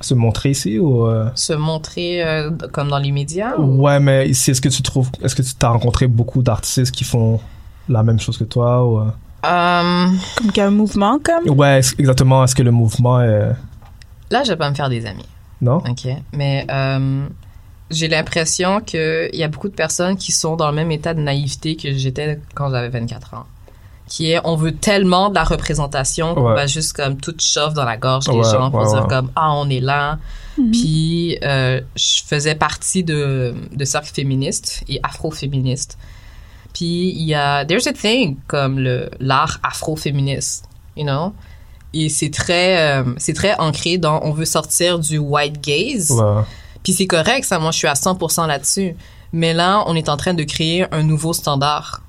se montrer ici ou euh, Se montrer euh, comme dans les médias. ou- ouais mais ici est-ce que tu trouves est-ce que tu t'as rencontré beaucoup d'artistes qui font la même chose que toi ou euh? Euh, Comme qu'il y a un mouvement, comme? ouais est-ce- exactement est-ce que le mouvement est là, je vais pas me faire des amis. non? OK. Mais euh, j'ai l'impression qu'il y a beaucoup de personnes qui sont dans le même état de naïveté que j'étais quand j'avais 24 ans. Qui est, on veut tellement de la représentation qu'on Ouais. va juste comme tout chauffe dans la gorge des Ouais, gens pour ouais, dire ouais. comme, ah, on est là. Mhm. Puis, euh, je faisais partie de, de cercles féministes et afro-féministes. Puis, il y a, there's a thing comme le, l'art afro-féministe, you know? Et c'est très, euh, c'est très ancré dans, on veut sortir du white gaze. Puis c'est correct, ça, moi, je suis à 100% là-dessus. Mais là, on est en train de créer un nouveau standard.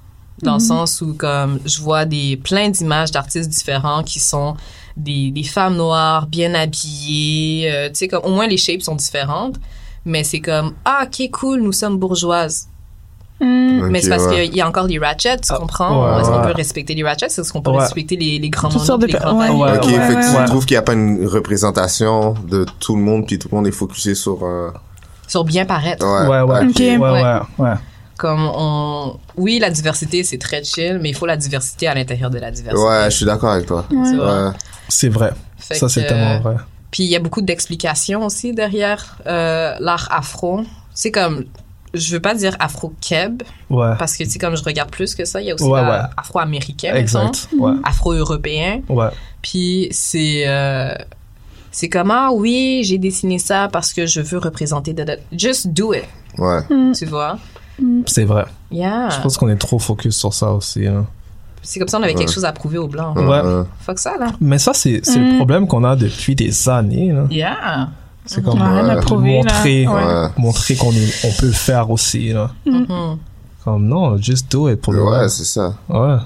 Dans le sens où, comme, je vois des, plein d'images d'artistes différents qui sont des, des femmes noires, bien habillées, euh, tu sais, comme, au moins les shapes sont différentes. Mais c'est comme, ah, ok, cool, nous sommes bourgeoises. Mm. Mais c'est parce ouais. qu'il y a encore les ratchets, tu comprends? ouais, Est-ce qu'on peut respecter les ratchets? Est-ce qu'on peut Ouais. respecter les, les grands de les grands ouais. tailles? Ouais, Ok, ouais, fait que ouais. tu trouves qu'il n'y a pas une représentation de tout le monde, puis tout le monde est focusé sur... euh, Sur bien paraître. Ouais, Ouais, ouais. Ouais, Ouais. ouais, ouais. Comme on, oui, la diversité, c'est très chill, mais il faut la diversité à l'intérieur de la diversité. Ouais, je suis d'accord avec toi. C'est vrai. Fait Ça, c'est tellement vrai. Puis il y a beaucoup d'explications aussi derrière euh, l'art afro. C'est comme, je veux pas dire afro-keb, Ouais. parce que c'est comme je regarde plus que ça. Il y a aussi Ouais, ouais. afro-américain, Exact. Ouais. afro-européen. Ouais. Puis c'est euh, c'est comme ah oui j'ai dessiné ça parce que je veux représenter de, de- just do it Ouais. tu vois? C'est vrai. yeah Je pense qu'on est trop focus sur ça aussi. hein. c'est comme ça on avait quelque chose à prouver aux blancs Ouais. Ouais. fuck ça là Mais ça, c'est c'est le problème qu'on a depuis des années. là. yeah C'est comme Ouais, rien à Ouais. prouver, là. montrer, Ouais. Ouais. montrer qu'on on peut le faire aussi. Là. Mhm. Comme non, just do it pour le Ouais, c'est ça. Ouais.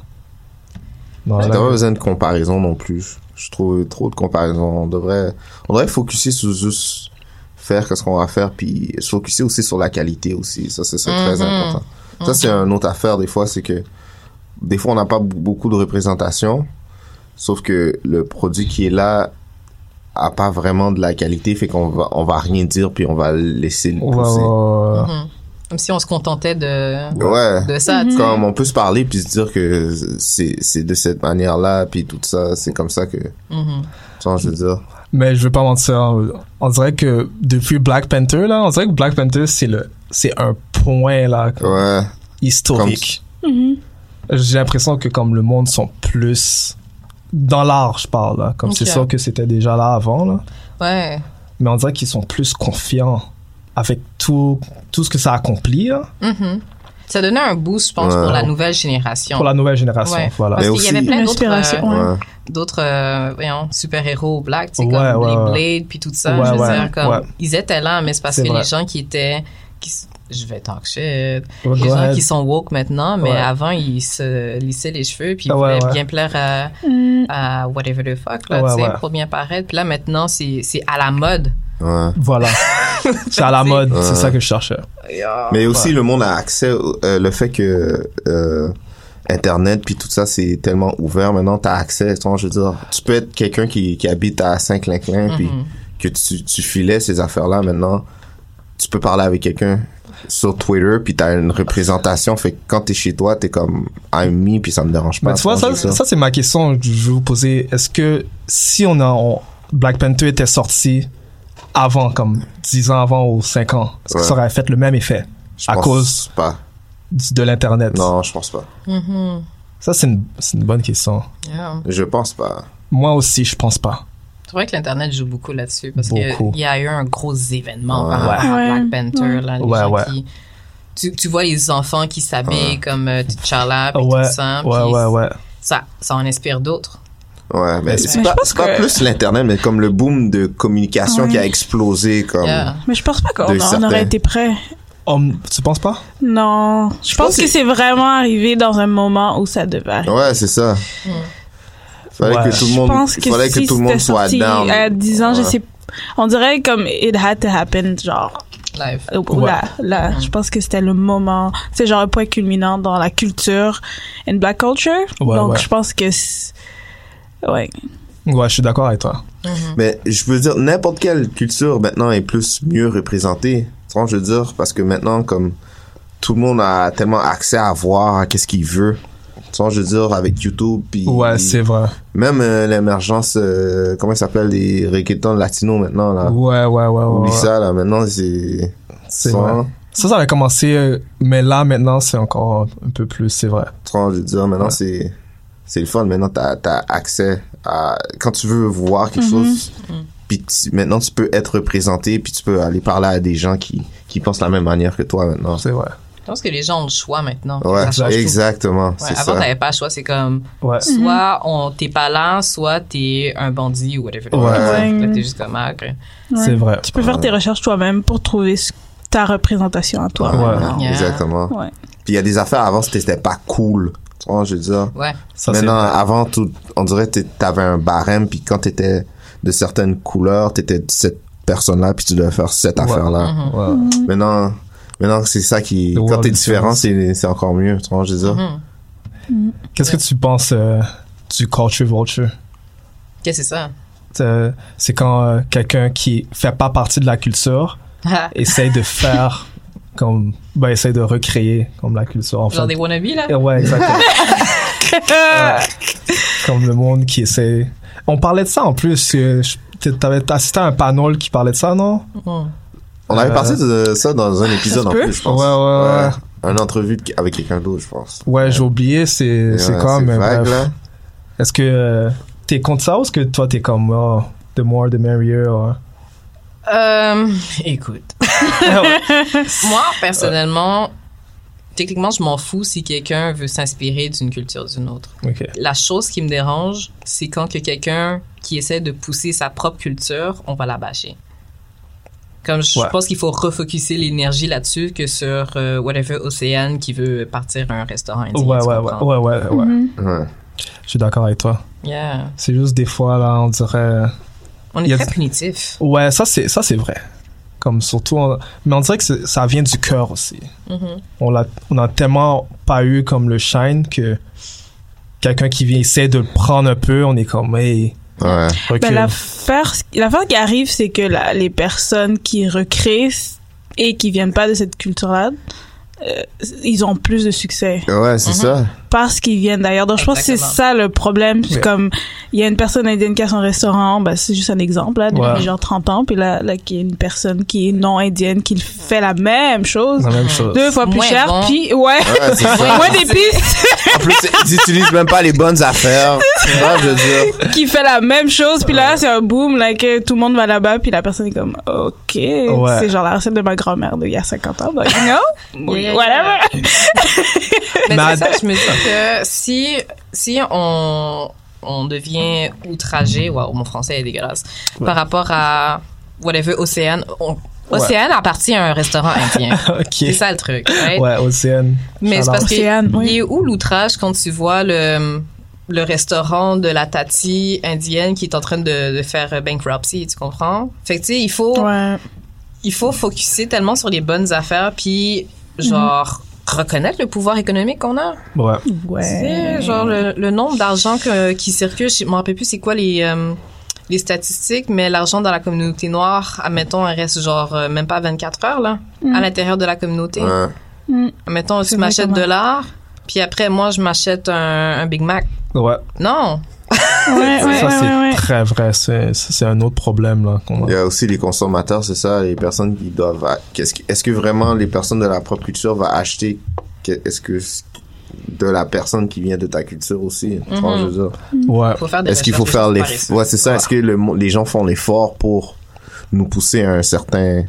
Non, T'as pas besoin de comparaison non plus. Je trouve trop de comparaison. On devrait, on devrait focuser sur juste faire ce qu'on va faire, puis se focuser aussi sur la qualité aussi. Ça, c'est très Mhm. important. Ça, c'est une autre affaire des fois, c'est que des fois, on n'a pas beaucoup de représentation, sauf que le produit qui est là a pas vraiment de la qualité, fait qu'on va, on va rien dire, puis on va laisser le pousser. ouais. Mhm. comme si on se contentait de Ouais. de ça. Comme on peut se parler puis se dire que c'est c'est de cette manière-là puis tout ça, c'est comme ça que tu vois, je veux dire? Mais je veux pas mentir. On dirait que depuis Black Panther, là, on dirait que Black Panther, c'est le, c'est un point, là, Ouais. historique. J'ai l'impression que comme le monde sont plus dans l'art, je parle, là. Comme c'est sûr que c'était déjà là avant, là. ouais Mais on dirait qu'ils sont plus confiants avec tout, tout ce que ça accomplit, là, Mhm. ça donnait un boost je pense Ouais. pour la nouvelle génération pour la nouvelle génération. Ouais. Voilà. Parce qu'il y avait plein d'autres euh, euh, super-héros black, tu sais, Ouais, comme ouais, les ouais. Blade puis tout ça, Ouais, je veux ouais, dire, comme, ouais. ils étaient là, mais c'est parce que vrai. les gens qui étaient, qui, je vais talk shit, les gens ahead. qui sont woke maintenant, mais Ouais. avant, ils se lissaient les cheveux puis ils Ah ouais, voulaient ouais. bien plaire à, Mm. à whatever the fuck, là, pour bien paraître. Puis là, maintenant, c'est, c'est à la mode. Ouais. Voilà. c'est à la mode, Ouais. c'est ça que je cherchais. Mais aussi le monde a accès euh, le fait que euh, internet puis tout ça c'est tellement ouvert maintenant t'as accès tu vois, je veux dire tu peux être quelqu'un qui, qui habite à Saint-Clinclin puis Mhm. que tu, tu filais ces affaires là maintenant tu peux parler avec quelqu'un sur Twitter puis t'as une représentation fait que quand t'es chez toi t'es comme I'm me puis ça me dérange pas Mais tu vois, ça, c'est ma question que je vais vous poser. Est-ce que si on a on- Black Panther était sorti avant, comme 10 ans avant ou 5 ans, est-ce que Ouais. ça aurait fait le même effet Je à pense cause pas de l'internet? Non je pense pas Mhm. Ça c'est une, c'est une bonne question. Yeah. je pense pas Moi aussi, je pense pas. C'est vrai que l'Internet joue beaucoup là-dessus parce qu'il y a eu un gros événement Ouais. par rapport à Ouais. Black Panther. Là, les Ouais, gens ouais. qui... Tu, tu vois les enfants qui s'habillent comme euh, T'Challa puis Ouais, tout ça. ouais, puis ouais, ouais. Ça, ça en inspire d'autres. ouais mais c'est je pas, pas que- plus l'internet mais comme le boom de communication Ouais. qui a explosé comme Yeah. Mais je pense pas qu'on certains. aurait été prêts. Hum, tu penses pas? Non. Je pense pense que que- c'est vraiment arrivé dans un moment où ça devait arriver. Ouais, c'est ça. Fallait Ouais. que tout le monde, pense que fallait si que tout le monde soit down. À 10 ans, je Ouais. sais. On dirait comme it had to happen, genre. Live. Ou Là, là, je pense que c'était le moment, c'est genre un point culminant dans la culture and black culture. Ouais, Donc, ouais. je pense que, ouais. Ouais, je suis d'accord avec toi. Mais je veux dire, n'importe quelle culture maintenant est plus mieux représentée. Tu vois, je veux dire, parce que maintenant, comme tout le monde a tellement accès à voir qu'est-ce qu'il veut. Tu vois, je veux dire, avec YouTube, puis Ouais, c'est vrai. même euh, l'émergence, euh, comment ça s'appelle, les reggaetons latinos maintenant, là. Ouais, ouais, ouais, ouais. Oublie ouais. ça, là, maintenant, c'est... C'est vrai. Ça, ça avait commencé, euh, mais là, maintenant, c'est encore un peu plus, c'est vrai. Tu vois, je veux dire, maintenant, Ouais. c'est... C'est le fun. Maintenant, t'as as accès à... Quand tu veux voir quelque chose, puis maintenant, tu peux être représenté, puis tu peux aller parler à des gens qui, qui pensent de la même manière que toi, maintenant. C'est vrai. Je pense que les gens ont le choix maintenant. Ouais, exactement. Ouais, c'est avant, t'avais pas le choix. C'est comme, Ouais. soit on t'es pas là, soit t'es un bandit ou whatever. Ouais. Là, t'es juste comme, ah, ok. Ouais. C'est vrai. Tu peux faire tes recherches toi-même pour trouver ta représentation à toi. Ouais. Yeah. Exactement. Ouais. Puis il y a des affaires avant, c'était c'était pas cool. Tu vois, je veux dire. Ouais. Ça, Maintenant, avant, tout, on dirait que t'avais un barème, puis quand t'étais de certaines couleurs, t'étais cette personne-là, puis tu devais faire cette Ouais. affaire-là. Mhm. Ouais. Maintenant, Maintenant, c'est ça qui, The quand t'es différent, c'est, c'est encore mieux, tu vois, je veux dire. Mhm. Qu'est-ce que tu penses euh, du culture vulture? Qu'est-ce que c'est ça? C'est- C'est quand euh, quelqu'un qui fait pas partie de la culture essaye de faire comme, ben, essaye de recréer comme la culture, en Genre fait. des wannabes, là? Ouais, exactement. Ouais. Comme le monde qui essaie. On parlait de ça en plus. T'avais assisté à un panel qui parlait de ça, non? Mhm. On avait Euh, parlé de ça dans un épisode en plus, je pense. Ouais, ouais, ouais. Une entrevue avec quelqu'un d'autre, je pense. Ouais, j'ai oublié, c'est c'est Ouais, quoi, mais vague, bref. là. Est-ce que euh, t'es contre ça ou est-ce que toi t'es comme, oh, the more the merrier? ouais? Euh, écoute. Moi, personnellement, techniquement, je m'en fous si quelqu'un veut s'inspirer d'une culture d'une autre. La chose qui me dérange, c'est quand que quelqu'un qui essaie de pousser sa propre culture, on va la bâcher. Comme je Ouais. pense qu'il faut refocuser l'énergie là-dessus que sur euh, whatever Océane qui veut partir à un restaurant indien. Ouais, ouais, ouais, comprends? ouais, ouais. Mhm. Je suis d'accord avec toi. Yeah. C'est juste des fois, là, on dirait. On est a- très punitif. Ouais, ça c'est ça c'est vrai. Comme surtout, on- mais on dirait que ça vient du cœur aussi. Mhm. On l'a, on a tellement pas eu comme le shine que quelqu'un qui vient essayer de le prendre un peu, on est comme, hey, Ouais. Ben, l'affaire, l'affaire qui arrive, c'est que la- les personnes qui recréent et qui viennent pas de cette culture-là, euh, ils ont plus de succès Ouais, c'est Mhm. ça. Parce qu'ils viennent d'ailleurs. Donc, je pense que c'est ça le problème. Comme, il y a une personne indienne qui a son restaurant, ben, c'est juste un exemple, là, depuis Ouais. genre 30 ans, puis là, là, qui est une personne qui est non indienne qui fait la même chose. la même chose. Deux fois plus Moins cher, bon. puis ouais, Ouais, moins d'épices, En plus, ils utilisent même pas les bonnes affaires. Tu vois, je veux dire. qui fait la même chose, puis là, c'est un boom, là, que tout le monde va là-bas, puis la personne est comme, ok, c'est genre la recette de ma grand-mère d'il y a 50 ans, donc, you know, whatever. Mais ça, je me dis que si, si on, on devient outragé, waouh, mon français est dégueulasse, par rapport à whatever Océane, on- Océane appartient à un restaurant indien. ok. C'est ça le truc, right? Ouais, Océane. Mais c'est parce Océane, oui. il est où l'outrage quand tu vois le le restaurant de la tati indienne qui est en train de, de faire bankruptcy, tu comprends? Fait que tu sais, il faut Ouais. il faut focuser tellement sur les bonnes affaires puis genre reconnaître le pouvoir économique qu'on a. Ouais. Sais, genre le, le nombre d'argent que- qui circule, je me rappelle plus c'est quoi les euh, les statistiques, mais l'argent dans la communauté noire, admettons, elle reste genre euh, même pas 24 heures là, à l'intérieur de la communauté. Ouais. Admettons, C'est tu m'achètes de l'art, puis après moi je m'achète un, un Big Mac. Ouais. Non. Ouais, ouais, ça, ouais, c'est très vrai. C'est, un autre problème, là. Il y a aussi les consommateurs, c'est ça, les personnes qui doivent. a- Qu'est-ce que- est-ce que vraiment les personnes de la propre culture vont acheter Est-ce que de la personne qui vient de ta culture aussi? Ouais. Faire des Est-ce qu'il faut faire les. Ouais, c'est ça. Est-ce que le les gens font l'effort pour nous pousser à un certain,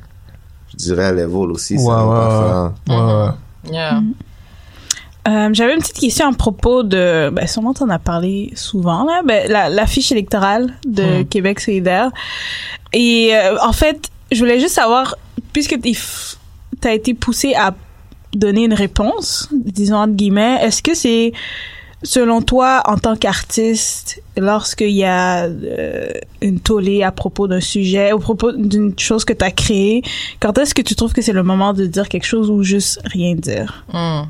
je dirais, level aussi? Ouais, ça va ouais, ouais. faire- Ouais, ouais. Euh, J'avais une petite question à propos de, ben sûrement t'en as parlé souvent là, ben la, la fiche électorale de Hmm. Québec solidaire. Et euh, en fait, je voulais juste savoir, puisque t'as été poussé à donner une réponse, disons entre guillemets, est-ce que c'est selon toi en tant qu'artiste, lorsqu'il y a euh, une tollée à propos d'un sujet, au propos d'une chose que t'as créée, quand est-ce que tu trouves que c'est le moment de dire quelque chose ou juste rien dire? Hmm.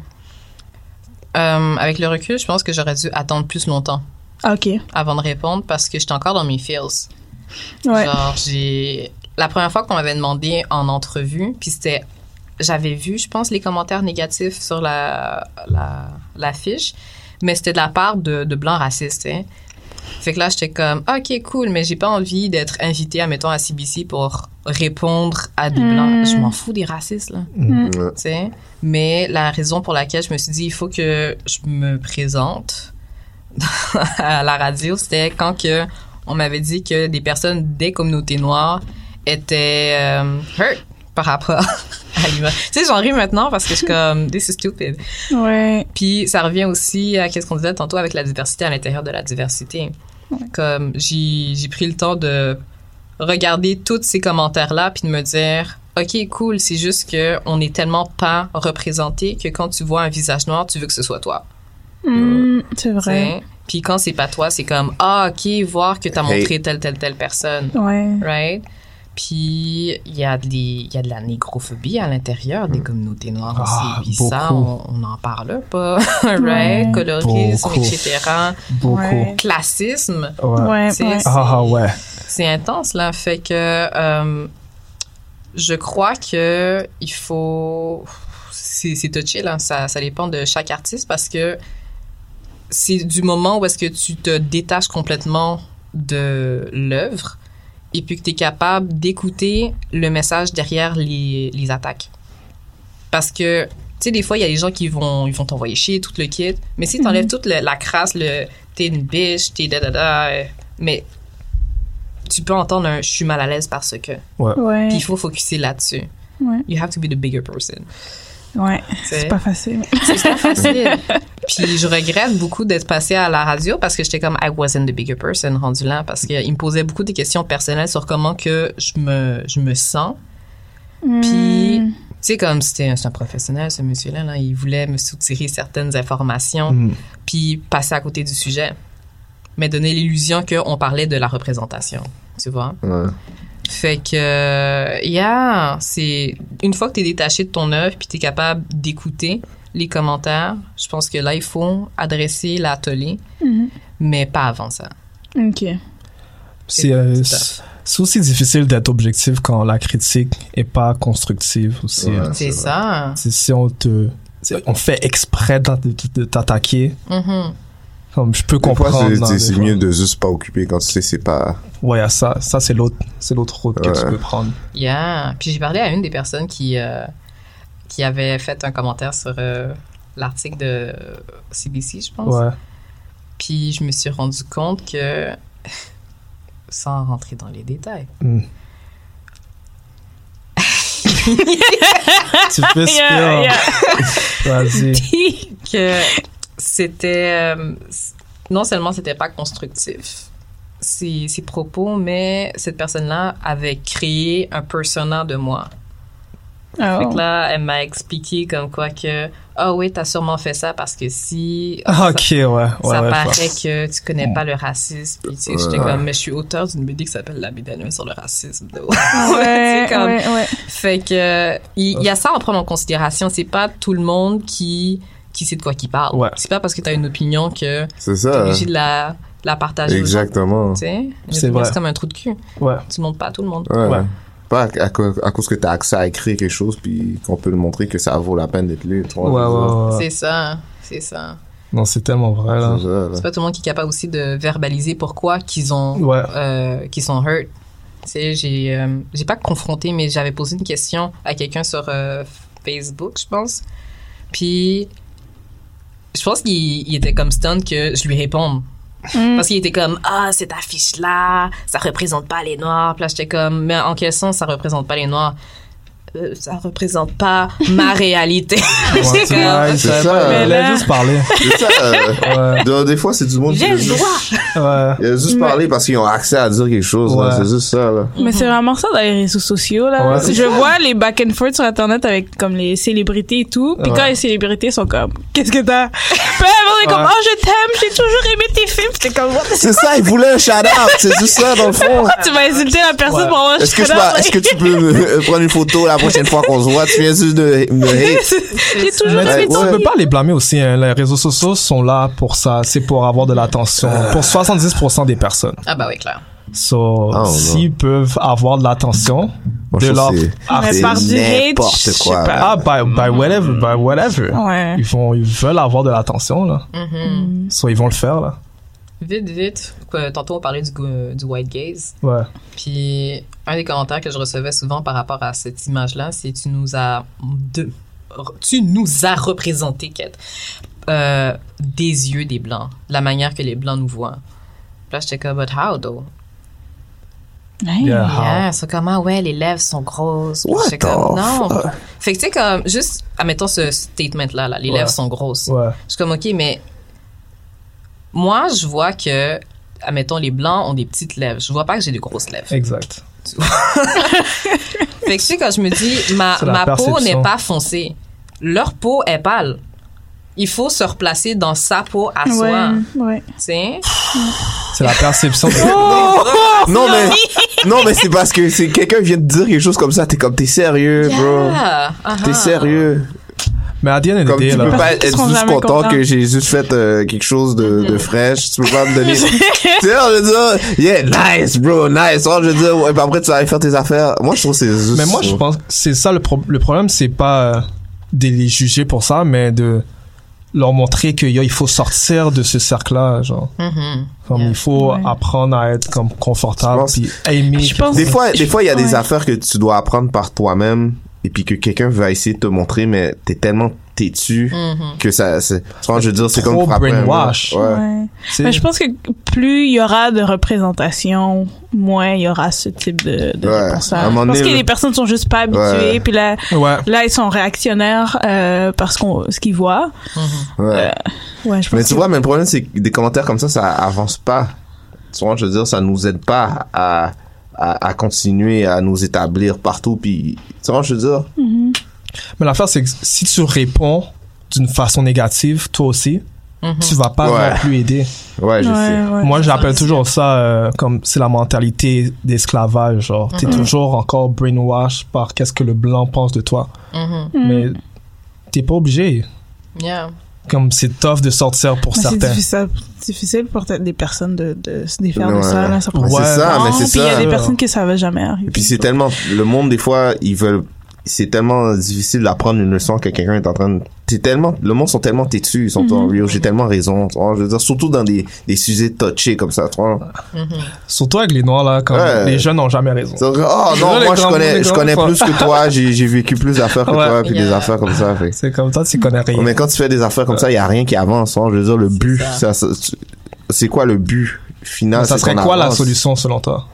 Euh, avec le recul, je pense que j'aurais dû attendre plus longtemps Ok. avant de répondre parce que j'étais encore dans mes feels. Ouais. Genre, j'ai. La première fois qu'on m'avait demandé en entrevue, puis c'était. J'avais vu, je pense, les commentaires négatifs sur la, la, la fiche, mais c'était de la part de, de blancs racistes, hein. Fait que là, j'étais comme, OK, cool, mais j'ai pas envie d'être invité, admettons, à CBC pour répondre à des blancs. Je m'en fous des racistes, là. Sais? Mais la raison pour laquelle je me suis dit, il faut que je me présente à la radio, c'était quand que on m'avait dit que des personnes des communautés noires étaient euh, hurt par rapport à l'image. Tu sais, j'en ris maintenant parce que je suis comme, this is stupid. Ouais. Puis ça revient aussi à qu'est-ce qu'on disait tantôt avec la diversité à l'intérieur de la diversité. Comme j'ai j'ai pris le temps de regarder tous ces commentaires là puis de me dire OK, cool, c'est juste que on est tellement pas représenté que quand tu vois un visage noir, tu veux que ce soit toi. Hmm, c'est tu vrai. Puis quand c'est pas toi, c'est comme ah OK, voir que tu as Hey. montré telle telle telle personne, Ouais. right? Puis il y a des, il y a de la négrophobie à l'intérieur des communautés noires Mm. Ah, aussi. Puis ça, on n'en parle pas, right? Colorisme, Beaucoup. etc. Beaucoup. Ouais. Classisme, Ouais. Ouais, C'est-. Ah, ah, ouais. c'est intense là. Fait que euh, je crois que il faut, c'est c'est touché là. Ça, ça dépend de chaque artiste parce que c'est du moment où est-ce que tu te détaches complètement de l'œuvre et puis que tu es capable d'écouter le message derrière les, les attaques. Parce que, tu sais, des fois, il y a des gens qui vont ils vont t'envoyer chier, tout le kit. Mais si tu enlèves toute le- la crasse, le t'es une bitch, t'es da da da, euh, mais tu peux entendre un je suis mal à l'aise parce que. Ouais. Puis il faut focuser là-dessus. Ouais. You have to be the bigger person. Ouais. C'est pas facile. c'est pas facile. Puis je regrette beaucoup d'être passée à la radio parce que j'étais comme I wasn't the bigger person rendu là parce qu'il me posait beaucoup de questions personnelles sur comment que je me je me sens. Puis Hmm. tu sais comme c'était un, un professionnel ce monsieur-là là, il voulait me soutirer certaines informations Mm. puis passer à côté du sujet. Mais donner l'illusion qu'on parlait de la représentation, tu vois? Ouais. Fait que, euh, yeah, c'est une fois que t'es détaché de ton œuvre puis t'es capable d'écouter les commentaires, je pense que là il faut adresser l'atelier, Mhm. mais pas avant ça. Ok. C'est euh, aussi difficile d'être objectif quand la critique est pas constructive aussi. Ouais. C'est c'est ça. C'est si on te on fait exprès de, de- de t'attaquer Mhm. Comme je peux Des comprendre c'est- fois. mieux de juste pas occuper quand tu sais c'est pas. ouais ça ça c'est l'autre c'est l'autre route que tu peux prendre Yeah. Puis j'ai parlé à une des personnes qui euh, qui avait fait un commentaire sur euh, l'article de CBC, je pense. ouais Puis je me suis rendu compte que sans rentrer dans les détails. Mm. tu peux Yeah, yeah. vas-y que c'était euh, non seulement c'était pas constructif ses, ses propos mais cette personne-là avait créé un persona de moi Oh. fait que là elle m'a expliqué comme quoi que ah oui t'as sûrement fait ça parce que si Ah, ok ouais ouais ça ouais, paraît que tu connais pas le racisme puis tu sais j'étais comme mais je suis auteur d'une BD qui s'appelle la BD sur le racisme Ouais, comme- ouais, ouais. fait que il il y, a ça à prendre en considération. C'est pas tout le monde qui qui sait de quoi qui parle. Ouais. C'est pas parce que tu as une opinion que ça. obligé de la la partager. Exactement. Tu C'est vrai. C'est comme un trou de cul. ouais Tu montres pas à tout le monde. Ouais. Ouais. Pas à, à co- à cause que tu as accès à écrire quelque chose puis qu'on peut le montrer que ça vaut la peine d'être lu. tu ouais. C'est ça, c'est ça. non c'est tellement vrai là C'est ça, là. C'est pas tout le monde qui est capable aussi de verbaliser pourquoi qu'ils ont ouais euh, qu'ils sont hurt. Tu sais, j'ai euh, j'ai pas confronté, mais j'avais posé une question à quelqu'un sur euh, Facebook, je pense. Puis je pense qu'il il était comme stun que je lui réponde. Mm. Parce qu'il était comme ah cette affiche là, ça représente pas les noirs. Puis là j'étais comme mais en quel sens ça représente pas les noirs Euh, Ça représente pas ma réalité. Ouais, C'est ça, mais voulait là- juste parler C'est ça. euh, ouais de- des fois, c'est du monde qui J'ai le droit. il a juste parlé parce qu'ils ont accès à dire quelque chose. là. Ouais. C'est juste ça. Là. Mais c'est vraiment ça dans les réseaux sociaux là. Je vois les back and forth sur internet avec comme les célébrités et tout. Puis Ouais. quand les célébrités sont comme qu'est-ce que t'as? Puis on est comme oh je t'aime, j'ai toujours aimé tes films. Puis t'es comme what the C'est ça, il voulait un shout-out. C'est juste ça, dans le fond. tu vas insulter la personne Ouais. pour avoir un Est-ce que, je shout-out, est-ce que tu peux me euh, prendre une photo la prochaine fois qu'on se voit? Tu viens juste de me hate? J'ai toujours Mais tu, tu peux pas les blâmer aussi. Hein. Les réseaux sociaux sont là pour ça. C'est pour avoir de l'attention. Pour 70% des personnes. Ah bah oui clair. So, Ah, non. s'ils peuvent avoir de l'attention, de leur n'importe quoi. pas. ah, by, by whatever, by whatever. Ouais. Ils vont, ils veulent avoir de l'attention, là. Mhm. So, ils vont le faire, là. Vite vite. Quoi, Tantôt on parlait du, du white gaze. Ouais. Puis un des commentaires que je recevais souvent par rapport à cette image-là, c'est tu nous as de, tu nous as représenté Kate, euh, des yeux des blancs, la manière que les blancs nous voient. Puis là j'étais comme but how though? Hey. Yeah, comment ouais les lèvres sont grosses. What comme the non. fuck? Fait que tu sais comme juste admettons ce statement là, là les Ouais. lèvres sont grosses. Ouais. Je suis comme, OK, mais moi, je vois que, admettons, les blancs ont des petites lèvres. Je vois pas que j'ai de grosses lèvres. Exact. Fait que tu sais, quand je me dis, ma, ma peau n'est pas foncée, leur peau est pâle. Il faut se replacer dans sa peau à soi. Ouais, ouais. Tu sais? C'est la perception. de- Oh! non mais non mais c'est parce que c'est quelqu'un vient de dire quelque chose comme ça t'es comme t'es sérieux bro Yeah. t'es Uh-huh. sérieux Mais à the end comme tu là, peux pas être juste content que j'ai juste fait euh, quelque chose de, Mm-hmm. de fraîche tu peux pas me donner tu sais on veut dire yeah nice bro nice Oh, je veux dire ouais, puis après tu vas aller faire tes affaires moi je trouve que c'est juste Mais moi, je pense que c'est ça le, pro- le problème, c'est pas euh, de les juger pour ça, mais de leur montrer qu'il y a- il faut sortir de ce cercle-là, genre. Mhm. Comme Yeah. il faut Ouais. apprendre à être comme confortable, puis aimer. Des fois des fois il y a des affaires que tu dois apprendre par toi-même et puis que quelqu'un va essayer de te montrer mais t'es tellement têtu Mhm. que ça c'est tu vois, je veux dire c'est comme frapper brainwash. ouais. Ouais. Mais je pense que plus il y aura de représentation, moins il y aura ce type de, de Ouais. réponse. À un moment Parce donné, que le- les personnes sont juste pas habituées, Ouais. puis là, Ouais. là ils sont réactionnaires euh, parce qu'on ce qu'ils voient. Ouais. Ouais, je pense Mais tu que- vois, mais le problème, c'est que des commentaires comme ça, ça avance pas. Tu vois, je veux dire, ça nous aide pas à, à, à continuer à nous établir partout. Puis, tu vois, je veux dire, Mais l'affaire, c'est que si tu réponds d'une façon négative, toi aussi, Mhm. tu vas pas Ouais. non plus aider. ouais, je Ouais, sais. ouais. Moi, j'appelle toujours ça euh, comme c'est la mentalité d'esclavage. Genre, t'es toujours encore brainwash par qu'est-ce que le blanc pense de toi. Mhm. Mais t'es pas obligé. Yeah. Comme c'est tough de sortir pour Mais C'est certains. difficile, difficile pour peut-être des personnes de, de se défaire de Ouais. ça. Là, ça prend Ouais. c'est ça, mais temps, c'est Puis il y a ça. des personnes que ça va jamais arriver. Et puis, c'est tellement, le monde, des fois, ils veulent, c'est tellement difficile d'apprendre une leçon que quelqu'un est en train de, t'es tellement, le monde sont tellement têtus, ils sont en Mhm. Rio, j'ai tellement raison, vois, je veux dire, surtout dans des, des sujets touchés comme ça, tu vois. Surtout avec les noirs, là, Ouais. les jeunes n'ont jamais raison. Oh non, les moi je connais, je connais plus que toi, j'ai, j'ai vécu plus d'affaires que Ouais. toi, puis des affaires comme ça, C'est comme toi, tu connais rien. Mais quand tu fais des affaires comme ça, il y a rien qui avance. hein. Je veux dire, le but, ça. ça, ça- c'est quoi le but final? Ça c'est serait quoi la solution selon toi?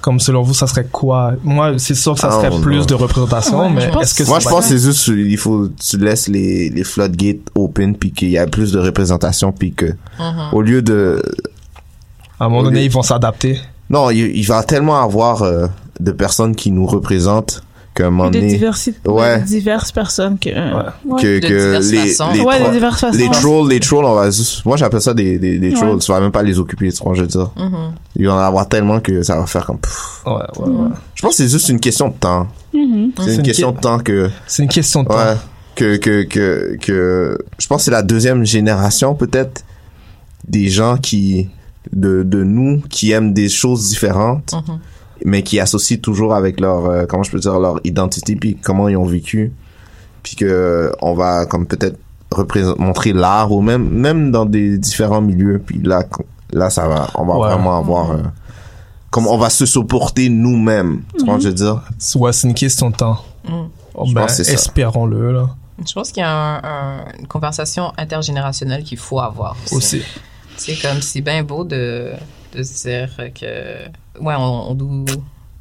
Comme selon vous, ça serait quoi? Moi, c'est sûr que ça Ah, serait plus de représentation, Ouais, mais est-ce que Moi, je pense que c'est juste, il faut, tu laisses les, les floodgates open puis qu'il y a plus de représentation puis que, Mhm. au lieu de, à un moment donné, ils vont s'adapter. non, il, il va tellement avoir euh, de personnes qui nous représentent de diversité, Ouais. de diverses personnes que. Ouais. que, De que diverses les, façons. les, Ouais, de tro- diverses façons. les trolls, les trolls, on va juste, moi j'appelle ça des, des, des Ouais. trolls, tu vas même pas les occuper, tu vois, je veux dire. Mhm. Il va en avoir tellement que ça va faire comme. Ouais, ouais, ouais. Je pense que c'est juste une question de temps. Mhm. C'est une question de temps que, C'est une question de temps. ouais, que, que, que, que, je pense que c'est la deuxième génération, peut-être, des gens qui, de, de nous, qui aiment des choses différentes, Mhm. Mais qui associent toujours avec leur, euh, comment je peux dire, leur identité, puis comment ils ont vécu. Puis que, on va, comme peut-être, représenter, montrer l'art, ou même, même dans des différents milieux, puis là, là, ça va, on va Ouais. vraiment avoir, euh, comme on va se supporter nous-mêmes. Tu vois ce que je veux dire? Ouais, c'est une question de temps. Mhm. Oh, ben, espérons-le, là. Je pense qu'il y a un- un- une conversation intergénérationnelle qu'il faut avoir aussi. Aussi. C'est comme, c'est bien beau de, de se dire que, ouais, on, on,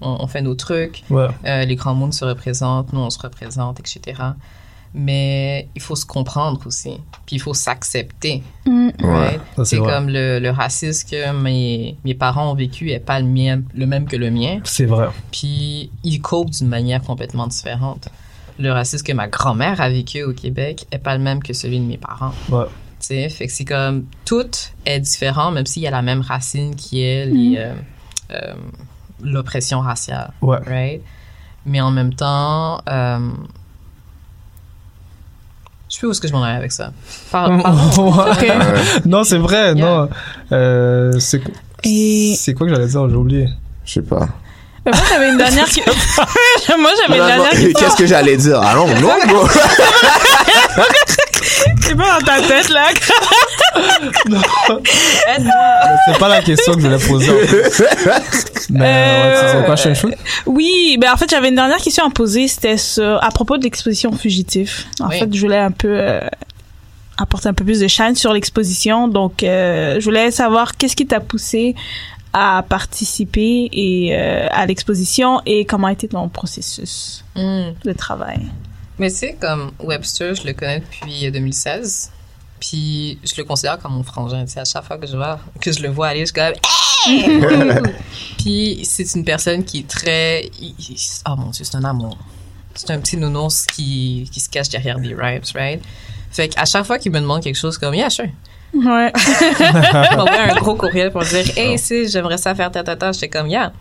on, on fait nos trucs, Ouais. euh, les grands mondes se représentent, nous on se représente, etc. Mais il faut se comprendre aussi. Puis il faut s'accepter. Mm. c'est comme le, le racisme que mes, mes parents ont vécu n'est pas le, mien, le même que le mien. C'est vrai. Puis ils copent d'une manière complètement différente. Le racisme que ma grand-mère a vécu au Québec est pas le même que celui de mes parents. Ouais. Tu sais, fait que c'est comme tout est différent, même s'il y a la même racine qui est les, euh, euh, l'oppression raciale, Ouais. right? Mais en même temps, euh, je sais plus où est-ce que je m'en allais avec ça. Par, par- Ouais. non, c'est vrai, Yeah. non. Euh, c'est Et- quoi que j'allais dire, j'ai oublié. Je sais pas. Mais moi, j'avais une dernière qui... moi, j'avais une dernière. Qu'est-ce que j'allais dire? Ah non, pas dans ta tête, là. C'est pas la question que je voulais poser. Mais ouais, c'est Euh, quoi, je fais Oui, ben en fait, j'avais une dernière question à poser, c'était à propos de l'exposition Fugitif. En Oui. fait, je voulais un peu euh, apporter un peu plus de shine sur l'exposition, donc euh, je voulais savoir qu'est-ce qui t'a poussé à participer et euh, à l'exposition et comment a été ton processus Hmm. de travail? Mais c'est comme Webster, je le connais depuis 2016. Puis je le considère comme mon frangin. Tu sais, à chaque fois que je, vois, que je le vois aller, je suis comme Hey! Puis c'est une personne qui est très. Oh mon Dieu, c'est un amour. C'est un petit nounours qui, qui se cache derrière des rhymes, right? Fait qu'à chaque fois qu'il me demande quelque chose comme Yeah, sure. Ouais. Envoyé un gros courriel pour dire, hey, si, j'aimerais ça faire ta tata. J'étais comme, yeah,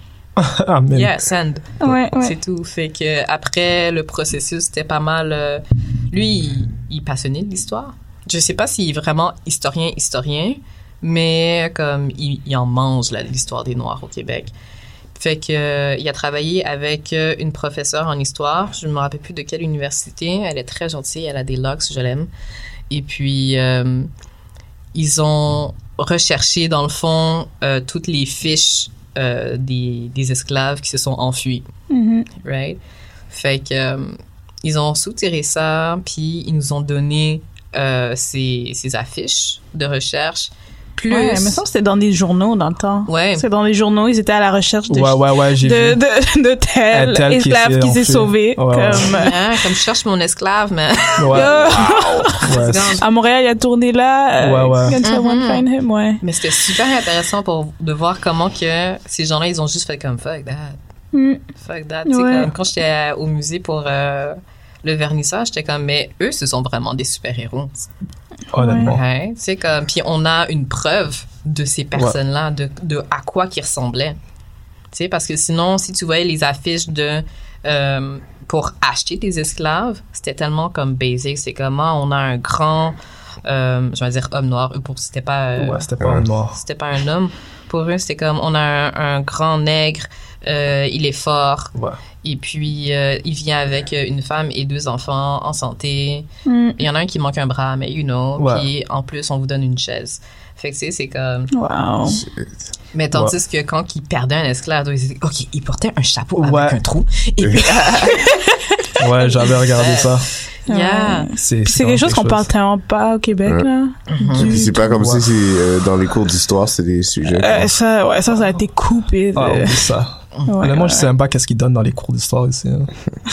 Ah, mais yeah, send. Ouais, ouais. C'est tout. Fait que après le processus, c'était pas mal. euh, lui, il, il est passionné de l'histoire. Je sais pas s'il est vraiment historien, historien, mais comme il, il en mange l'histoire des Noirs au Québec. Fait que euh, il a travaillé avec euh, une professeure en histoire. Je me rappelle plus de quelle université. Elle est très gentille. Elle a des locks, je l'aime. Et puis euh, ils ont recherché dans le fond euh, toutes les fiches euh, des, des esclaves qui se sont enfuis Mhm. right? Fait que euh, ils ont soutiré ça, puis ils nous ont donné euh, ces, ces affiches de recherche. Plus, Ouais, mais ça, c'était dans des journaux dans le temps. Ouais. C'est dans les journaux, ils étaient à la recherche de, ouais, ouais, ouais, j'ai de, vu. de, de tel esclave qui s'est sauvé. Ouais, ouais. comme, Hein, comme je cherche mon esclave, mais Ouais, euh, ouais, à Montréal, il a tourné là. euh, Ouais, ouais. Mhm. find him? Ouais. mais c'était super intéressant pour de voir comment que ces gens-là ils ont juste fait comme fuck that, Mm. fuck that. Ouais. comme quand j'étais au musée pour euh, le vernissage, j'étais comme mais eux ce sont vraiment des super héros. Honnêtement. Ouais, sais comme puis on a une preuve de ces personnes-là, de, de à quoi qu'ils ressemblaient. Tu sais parce que sinon si tu voyais les affiches de euh, pour acheter des esclaves, c'était tellement comme basic, c'est comment on a un grand euh, je vais dire homme noir, eux pour c'était pas euh, Ouais, c'était pas un noir. c'était pas un homme. Pour eux, c'était comme on a un, un grand nègre, euh, il est fort, Ouais. et puis euh, il vient avec euh, une femme et deux enfants en santé. Mm. Il y en a un qui manque un bras, mais you know. Ouais. Puis en plus, on vous donne une chaise. Fait que tu sais, c'est comme. Wow. Mais tandis que quand il perdait un esclave, ils disaient, ok, il portait un chapeau Ouais. avec un trou. Et puis, Ouais, j'avais regardé ça. yeah. C'est quelque chose qu'on parle tellement pas au Québec, Ouais. là. Puis c'est pas comme si c'est, euh, dans les cours d'histoire, c'est des sujets. Euh, ça, ouais, ça, ça a été coupé. de- Ah, ça. Ouais, Honnêtement, ouais. je sais même pas qu'est-ce qu'ils donnent dans les cours d'histoire ici. hein.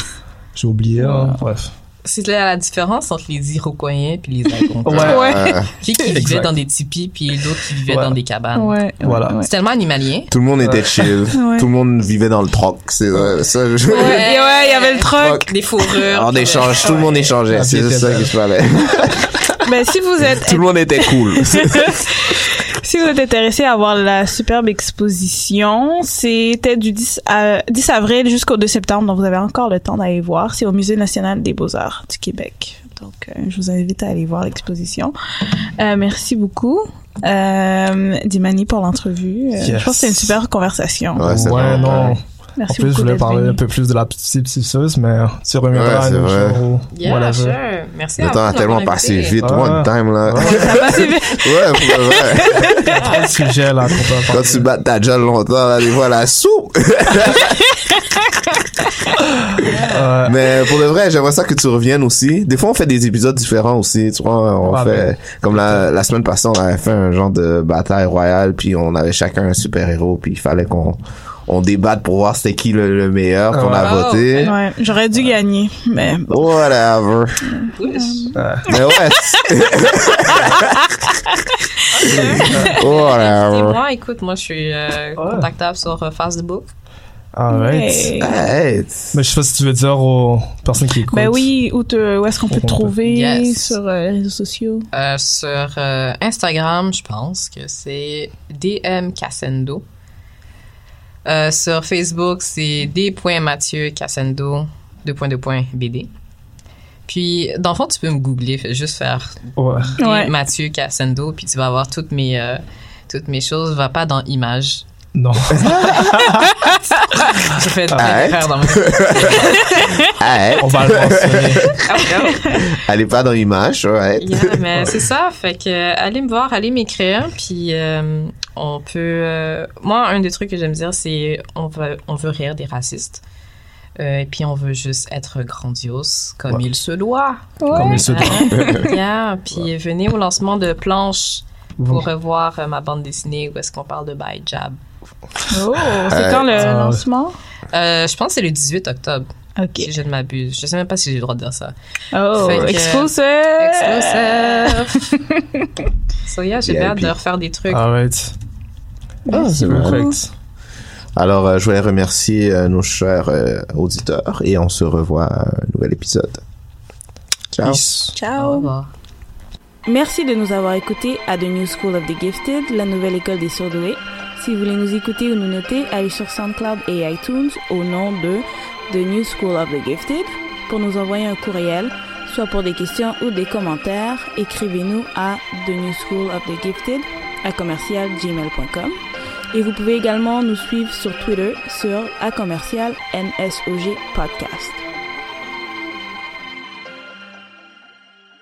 J'ai oublié, hein. bref. C'est là la différence entre les Iroquois puis les Algonquins. Ouais. Ouais. Qui, qui vivaient Exact. dans des tipis puis d'autres qui vivaient Ouais. dans des cabanes. Ouais, Voilà. ouais. C'est tellement animalier. tout le monde était chill. Ouais. Tout le monde vivait dans le troc. C'est ça. Je... Ouais, ouais, il y avait le truc. Des fourrures. En échange, tout le monde échangeait. La C'est ça que je parlais. Ben, si vous êtes tout le monde était cool. Si vous êtes intéressé à voir la superbe exposition, c'était du 10, à- 10 avril jusqu'au 2 septembre, donc vous avez encore le temps d'aller voir. C'est au Musée national des beaux-arts du Québec. Donc, euh, je vous invite à aller voir l'exposition. Euh, merci beaucoup, euh, Dimani, pour l'entrevue. Euh, Yes. Je pense que c'est une super conversation. Ouais, non. Merci en plus, je voulais parler venu. un peu plus de la petite suceuse, mais tu reviendras Ouais, à ou Yeah, whatever. sure. Merci Le temps a tellement passé invité. vite, Ouais. one time, là. A passé vite. Ouais, pour le vrai. Trop de sujets, là, qu'on peut Quand tu battes ta jolle longtemps, là, des fois, la soupe. Ouais. Mais pour le vrai, j'aimerais ça que tu reviennes aussi. Des fois, on fait des épisodes différents aussi. Tu vois, on Ah, fait, ben. comme la, la semaine passée, on avait fait un genre de bataille royale, puis on avait chacun un super-héros, puis il fallait qu'on, on débatte pour voir c'était qui le, le meilleur qu'on a Oh, voté. Ouais, j'aurais dû gagner, mais bon. Whatever. Mais ouais. Et Whatever. moi, écoute, moi, je suis euh, contactable sur euh, Facebook. Alright. Ouais. Hey, Mais je sais pas si tu veux dire aux personnes qui écoutent. Ben oui, où, te- où est-ce qu'on peut te trouver? Yes. sur euh, les réseaux sociaux? Euh, sur euh, Instagram, je pense que c'est DM Cassendo. Euh, sur Facebook, c'est d.mathieu Cassendo, 2.2. BD. Puis, dans le fond, tu peux me googler, fais juste faire Ouais. Mathieu Cassendo, puis tu vas avoir toutes mes, euh, toutes mes choses. Va pas dans Images. Non. Je fais plein Arrête. d'affaires dans ma On va le mentionner. elle est pas dans l'image, ouais. Yeah, mais c'est ça. Fait que euh, allez me voir, allez m'écrire, puis euh, on peut. euh, moi, un des trucs que j'aime dire, c'est on veut on veut rire des racistes. Euh, et puis on veut juste être grandiose comme Ouais. il se doit. Comme il se doit. Yeah, Puis venez au lancement de planche pour revoir euh, ma bande dessinée où est-ce qu'on parle de By Jab. Oh, c'est Euh, quand le ouais. lancement? Euh, je pense que c'est le 18 octobre, Ok. si je ne m'abuse. Je sais même pas si j'ai le droit de dire ça. Oh, que- exclusive! Exclusive! so yeah, j'ai hâte de refaire des trucs. Alright. Ah, c'est. Alors, euh, je voulais remercier euh, nos chers euh, auditeurs et on se revoit à un nouvel épisode. Ciao. Peace. Ciao! Merci de nous avoir écoutés à The New School of the Gifted, la nouvelle école des surdoués. Si vous voulez nous écouter ou nous noter, allez sur SoundCloud et iTunes au nom de The New School of the Gifted. Pour nous envoyer un courriel, soit pour des questions ou des commentaires, écrivez-nous à The New School of the Gifted à commercialgmail.com. Et vous pouvez également nous suivre sur Twitter sur à commercial NSOG Podcast.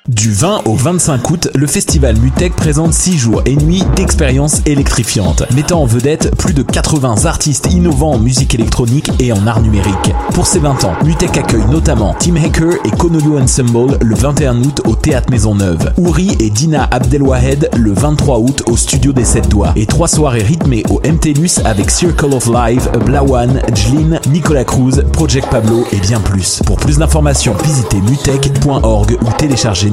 Du 20 au 25 août, le festival Mutec présente 6 jours et nuits d'expériences électrifiantes, mettant en vedette plus de 80 artistes innovants en musique électronique et en art numérique. Pour ses 20 ans, Mutec accueille notamment Tim Hacker et Konolu Ensemble le 21 août au Théâtre Maisonneuve, Ouri et Dina Abdelwahed le 23 août au Studio des 7 Doigts, et trois soirées rythmées au MTLUS avec Circle of Life, Blawan, Jlin, Nicolas Cruz, Project Pablo et bien plus. Pour plus d'informations, visitez mutech.org ou téléchargez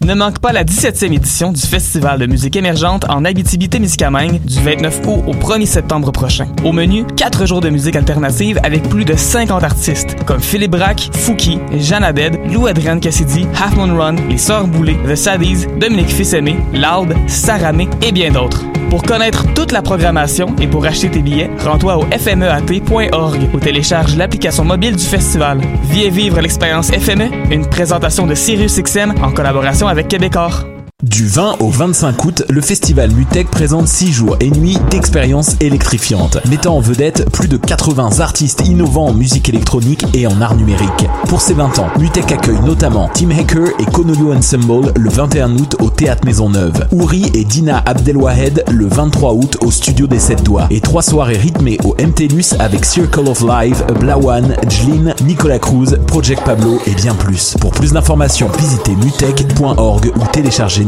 Ne manque pas la 17e édition du Festival de musique émergente en Abitibi-Témiscamingue du 29 août au 1er septembre prochain. Au menu, 4 jours de musique alternative avec plus de 50 artistes comme Philippe Braque, Fouki, Jeanne Abed, Lou Adrienne Cassidy, Half Moon Run, Les Sœurs Boulay, The Saddies, Dominique Fils-Aimé, Loud, Saramé et bien d'autres. Pour connaître toute la programmation et pour acheter tes billets, rends-toi au fmeat.org ou télécharge l'application mobile du festival. Viens vivre l'expérience FME, une présentation de SiriusXM en collaboration avec Québecor. Du 20 au 25 août, le festival Mutec présente 6 jours et nuits d'expériences électrifiantes, mettant en vedette plus de 80 artistes innovants en musique électronique et en art numérique. Pour ses 20 ans, Mutec accueille notamment Tim Hacker et Konolu Ensemble le 21 août au Théâtre Maisonneuve, Ouri et Dina Abdelwahed le 23 août au Studio des 7 Doigts, et trois soirées rythmées au MTLUS avec Circle of Life, Blawan, Jlin, Nicolas Cruz, Project Pablo et bien plus. Pour plus d'informations, visitez mutech.org ou téléchargez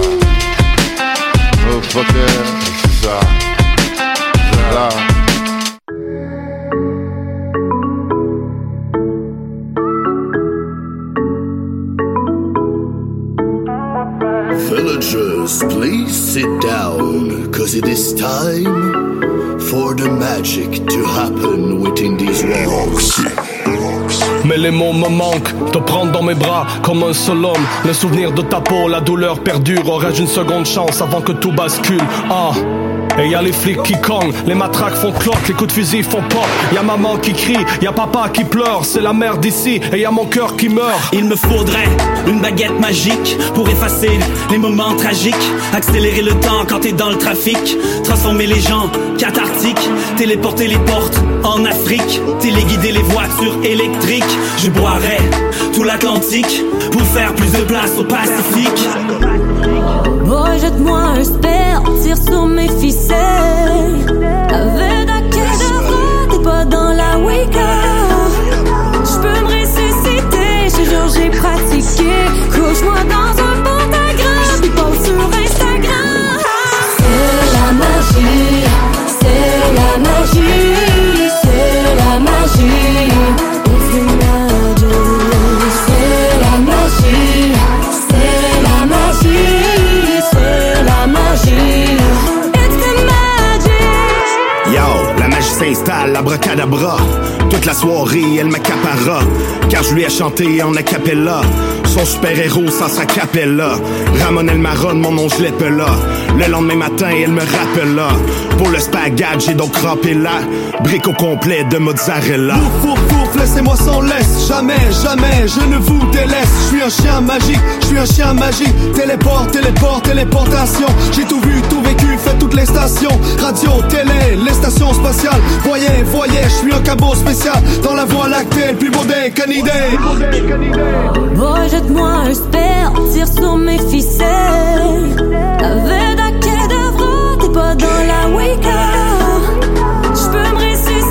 Villagers, please sit down, cause it is time for the magic to happen within these walls. Mais les mots me manquent, te prendre dans mes bras comme un seul homme. Le souvenir de ta peau, la douleur perdure. Aurais-je une seconde chance avant que tout bascule? Ah! Et y a les flics qui cognent, les matraques font cloc, les coups de fusil font pop. Y a maman qui crie, y a papa qui pleure, c'est la merde d'ici, et y a mon cœur qui meurt. Il me faudrait une baguette magique pour effacer les moments tragiques, accélérer le temps quand t'es dans le trafic, transformer les gens cathartiques, téléporter les portes en Afrique, téléguider les voitures électriques. Je boirais tout l'Atlantique pour faire plus de place au Pacifique. Boy, jette-moi un spell, tire sur mes ficelles. Avec un cadavre, t'es pas dans la wake Je peux me ressusciter, je jure, j'ai pratiqué. Couche-moi dans abracadabra Toute la soirée, elle m'accapara. Car je lui ai chanté en acapella. Son super-héros sans sa capella. Ramon El mon nom, je là. Le lendemain matin, elle me rappela. Pour le spaghetti, j'ai donc crampé là. Au complet de mozzarella. Pouf, pouf, pouf, laissez-moi sans laisse. Jamais, jamais, je ne vous délaisse. Je suis un chien magique, je suis un chien magique. Téléport, téléport, téléportation. J'ai tout vu, tout vécu, fait toutes les stations. Radio, télé, les stations spatiales. Voyez, voyez, je suis un cabot spécial. Dans la voie lactée, beau des canidés. Boy, jette-moi un sperme, tire sur mes ficelles. Avec un quai de t'es pas dans la week-end.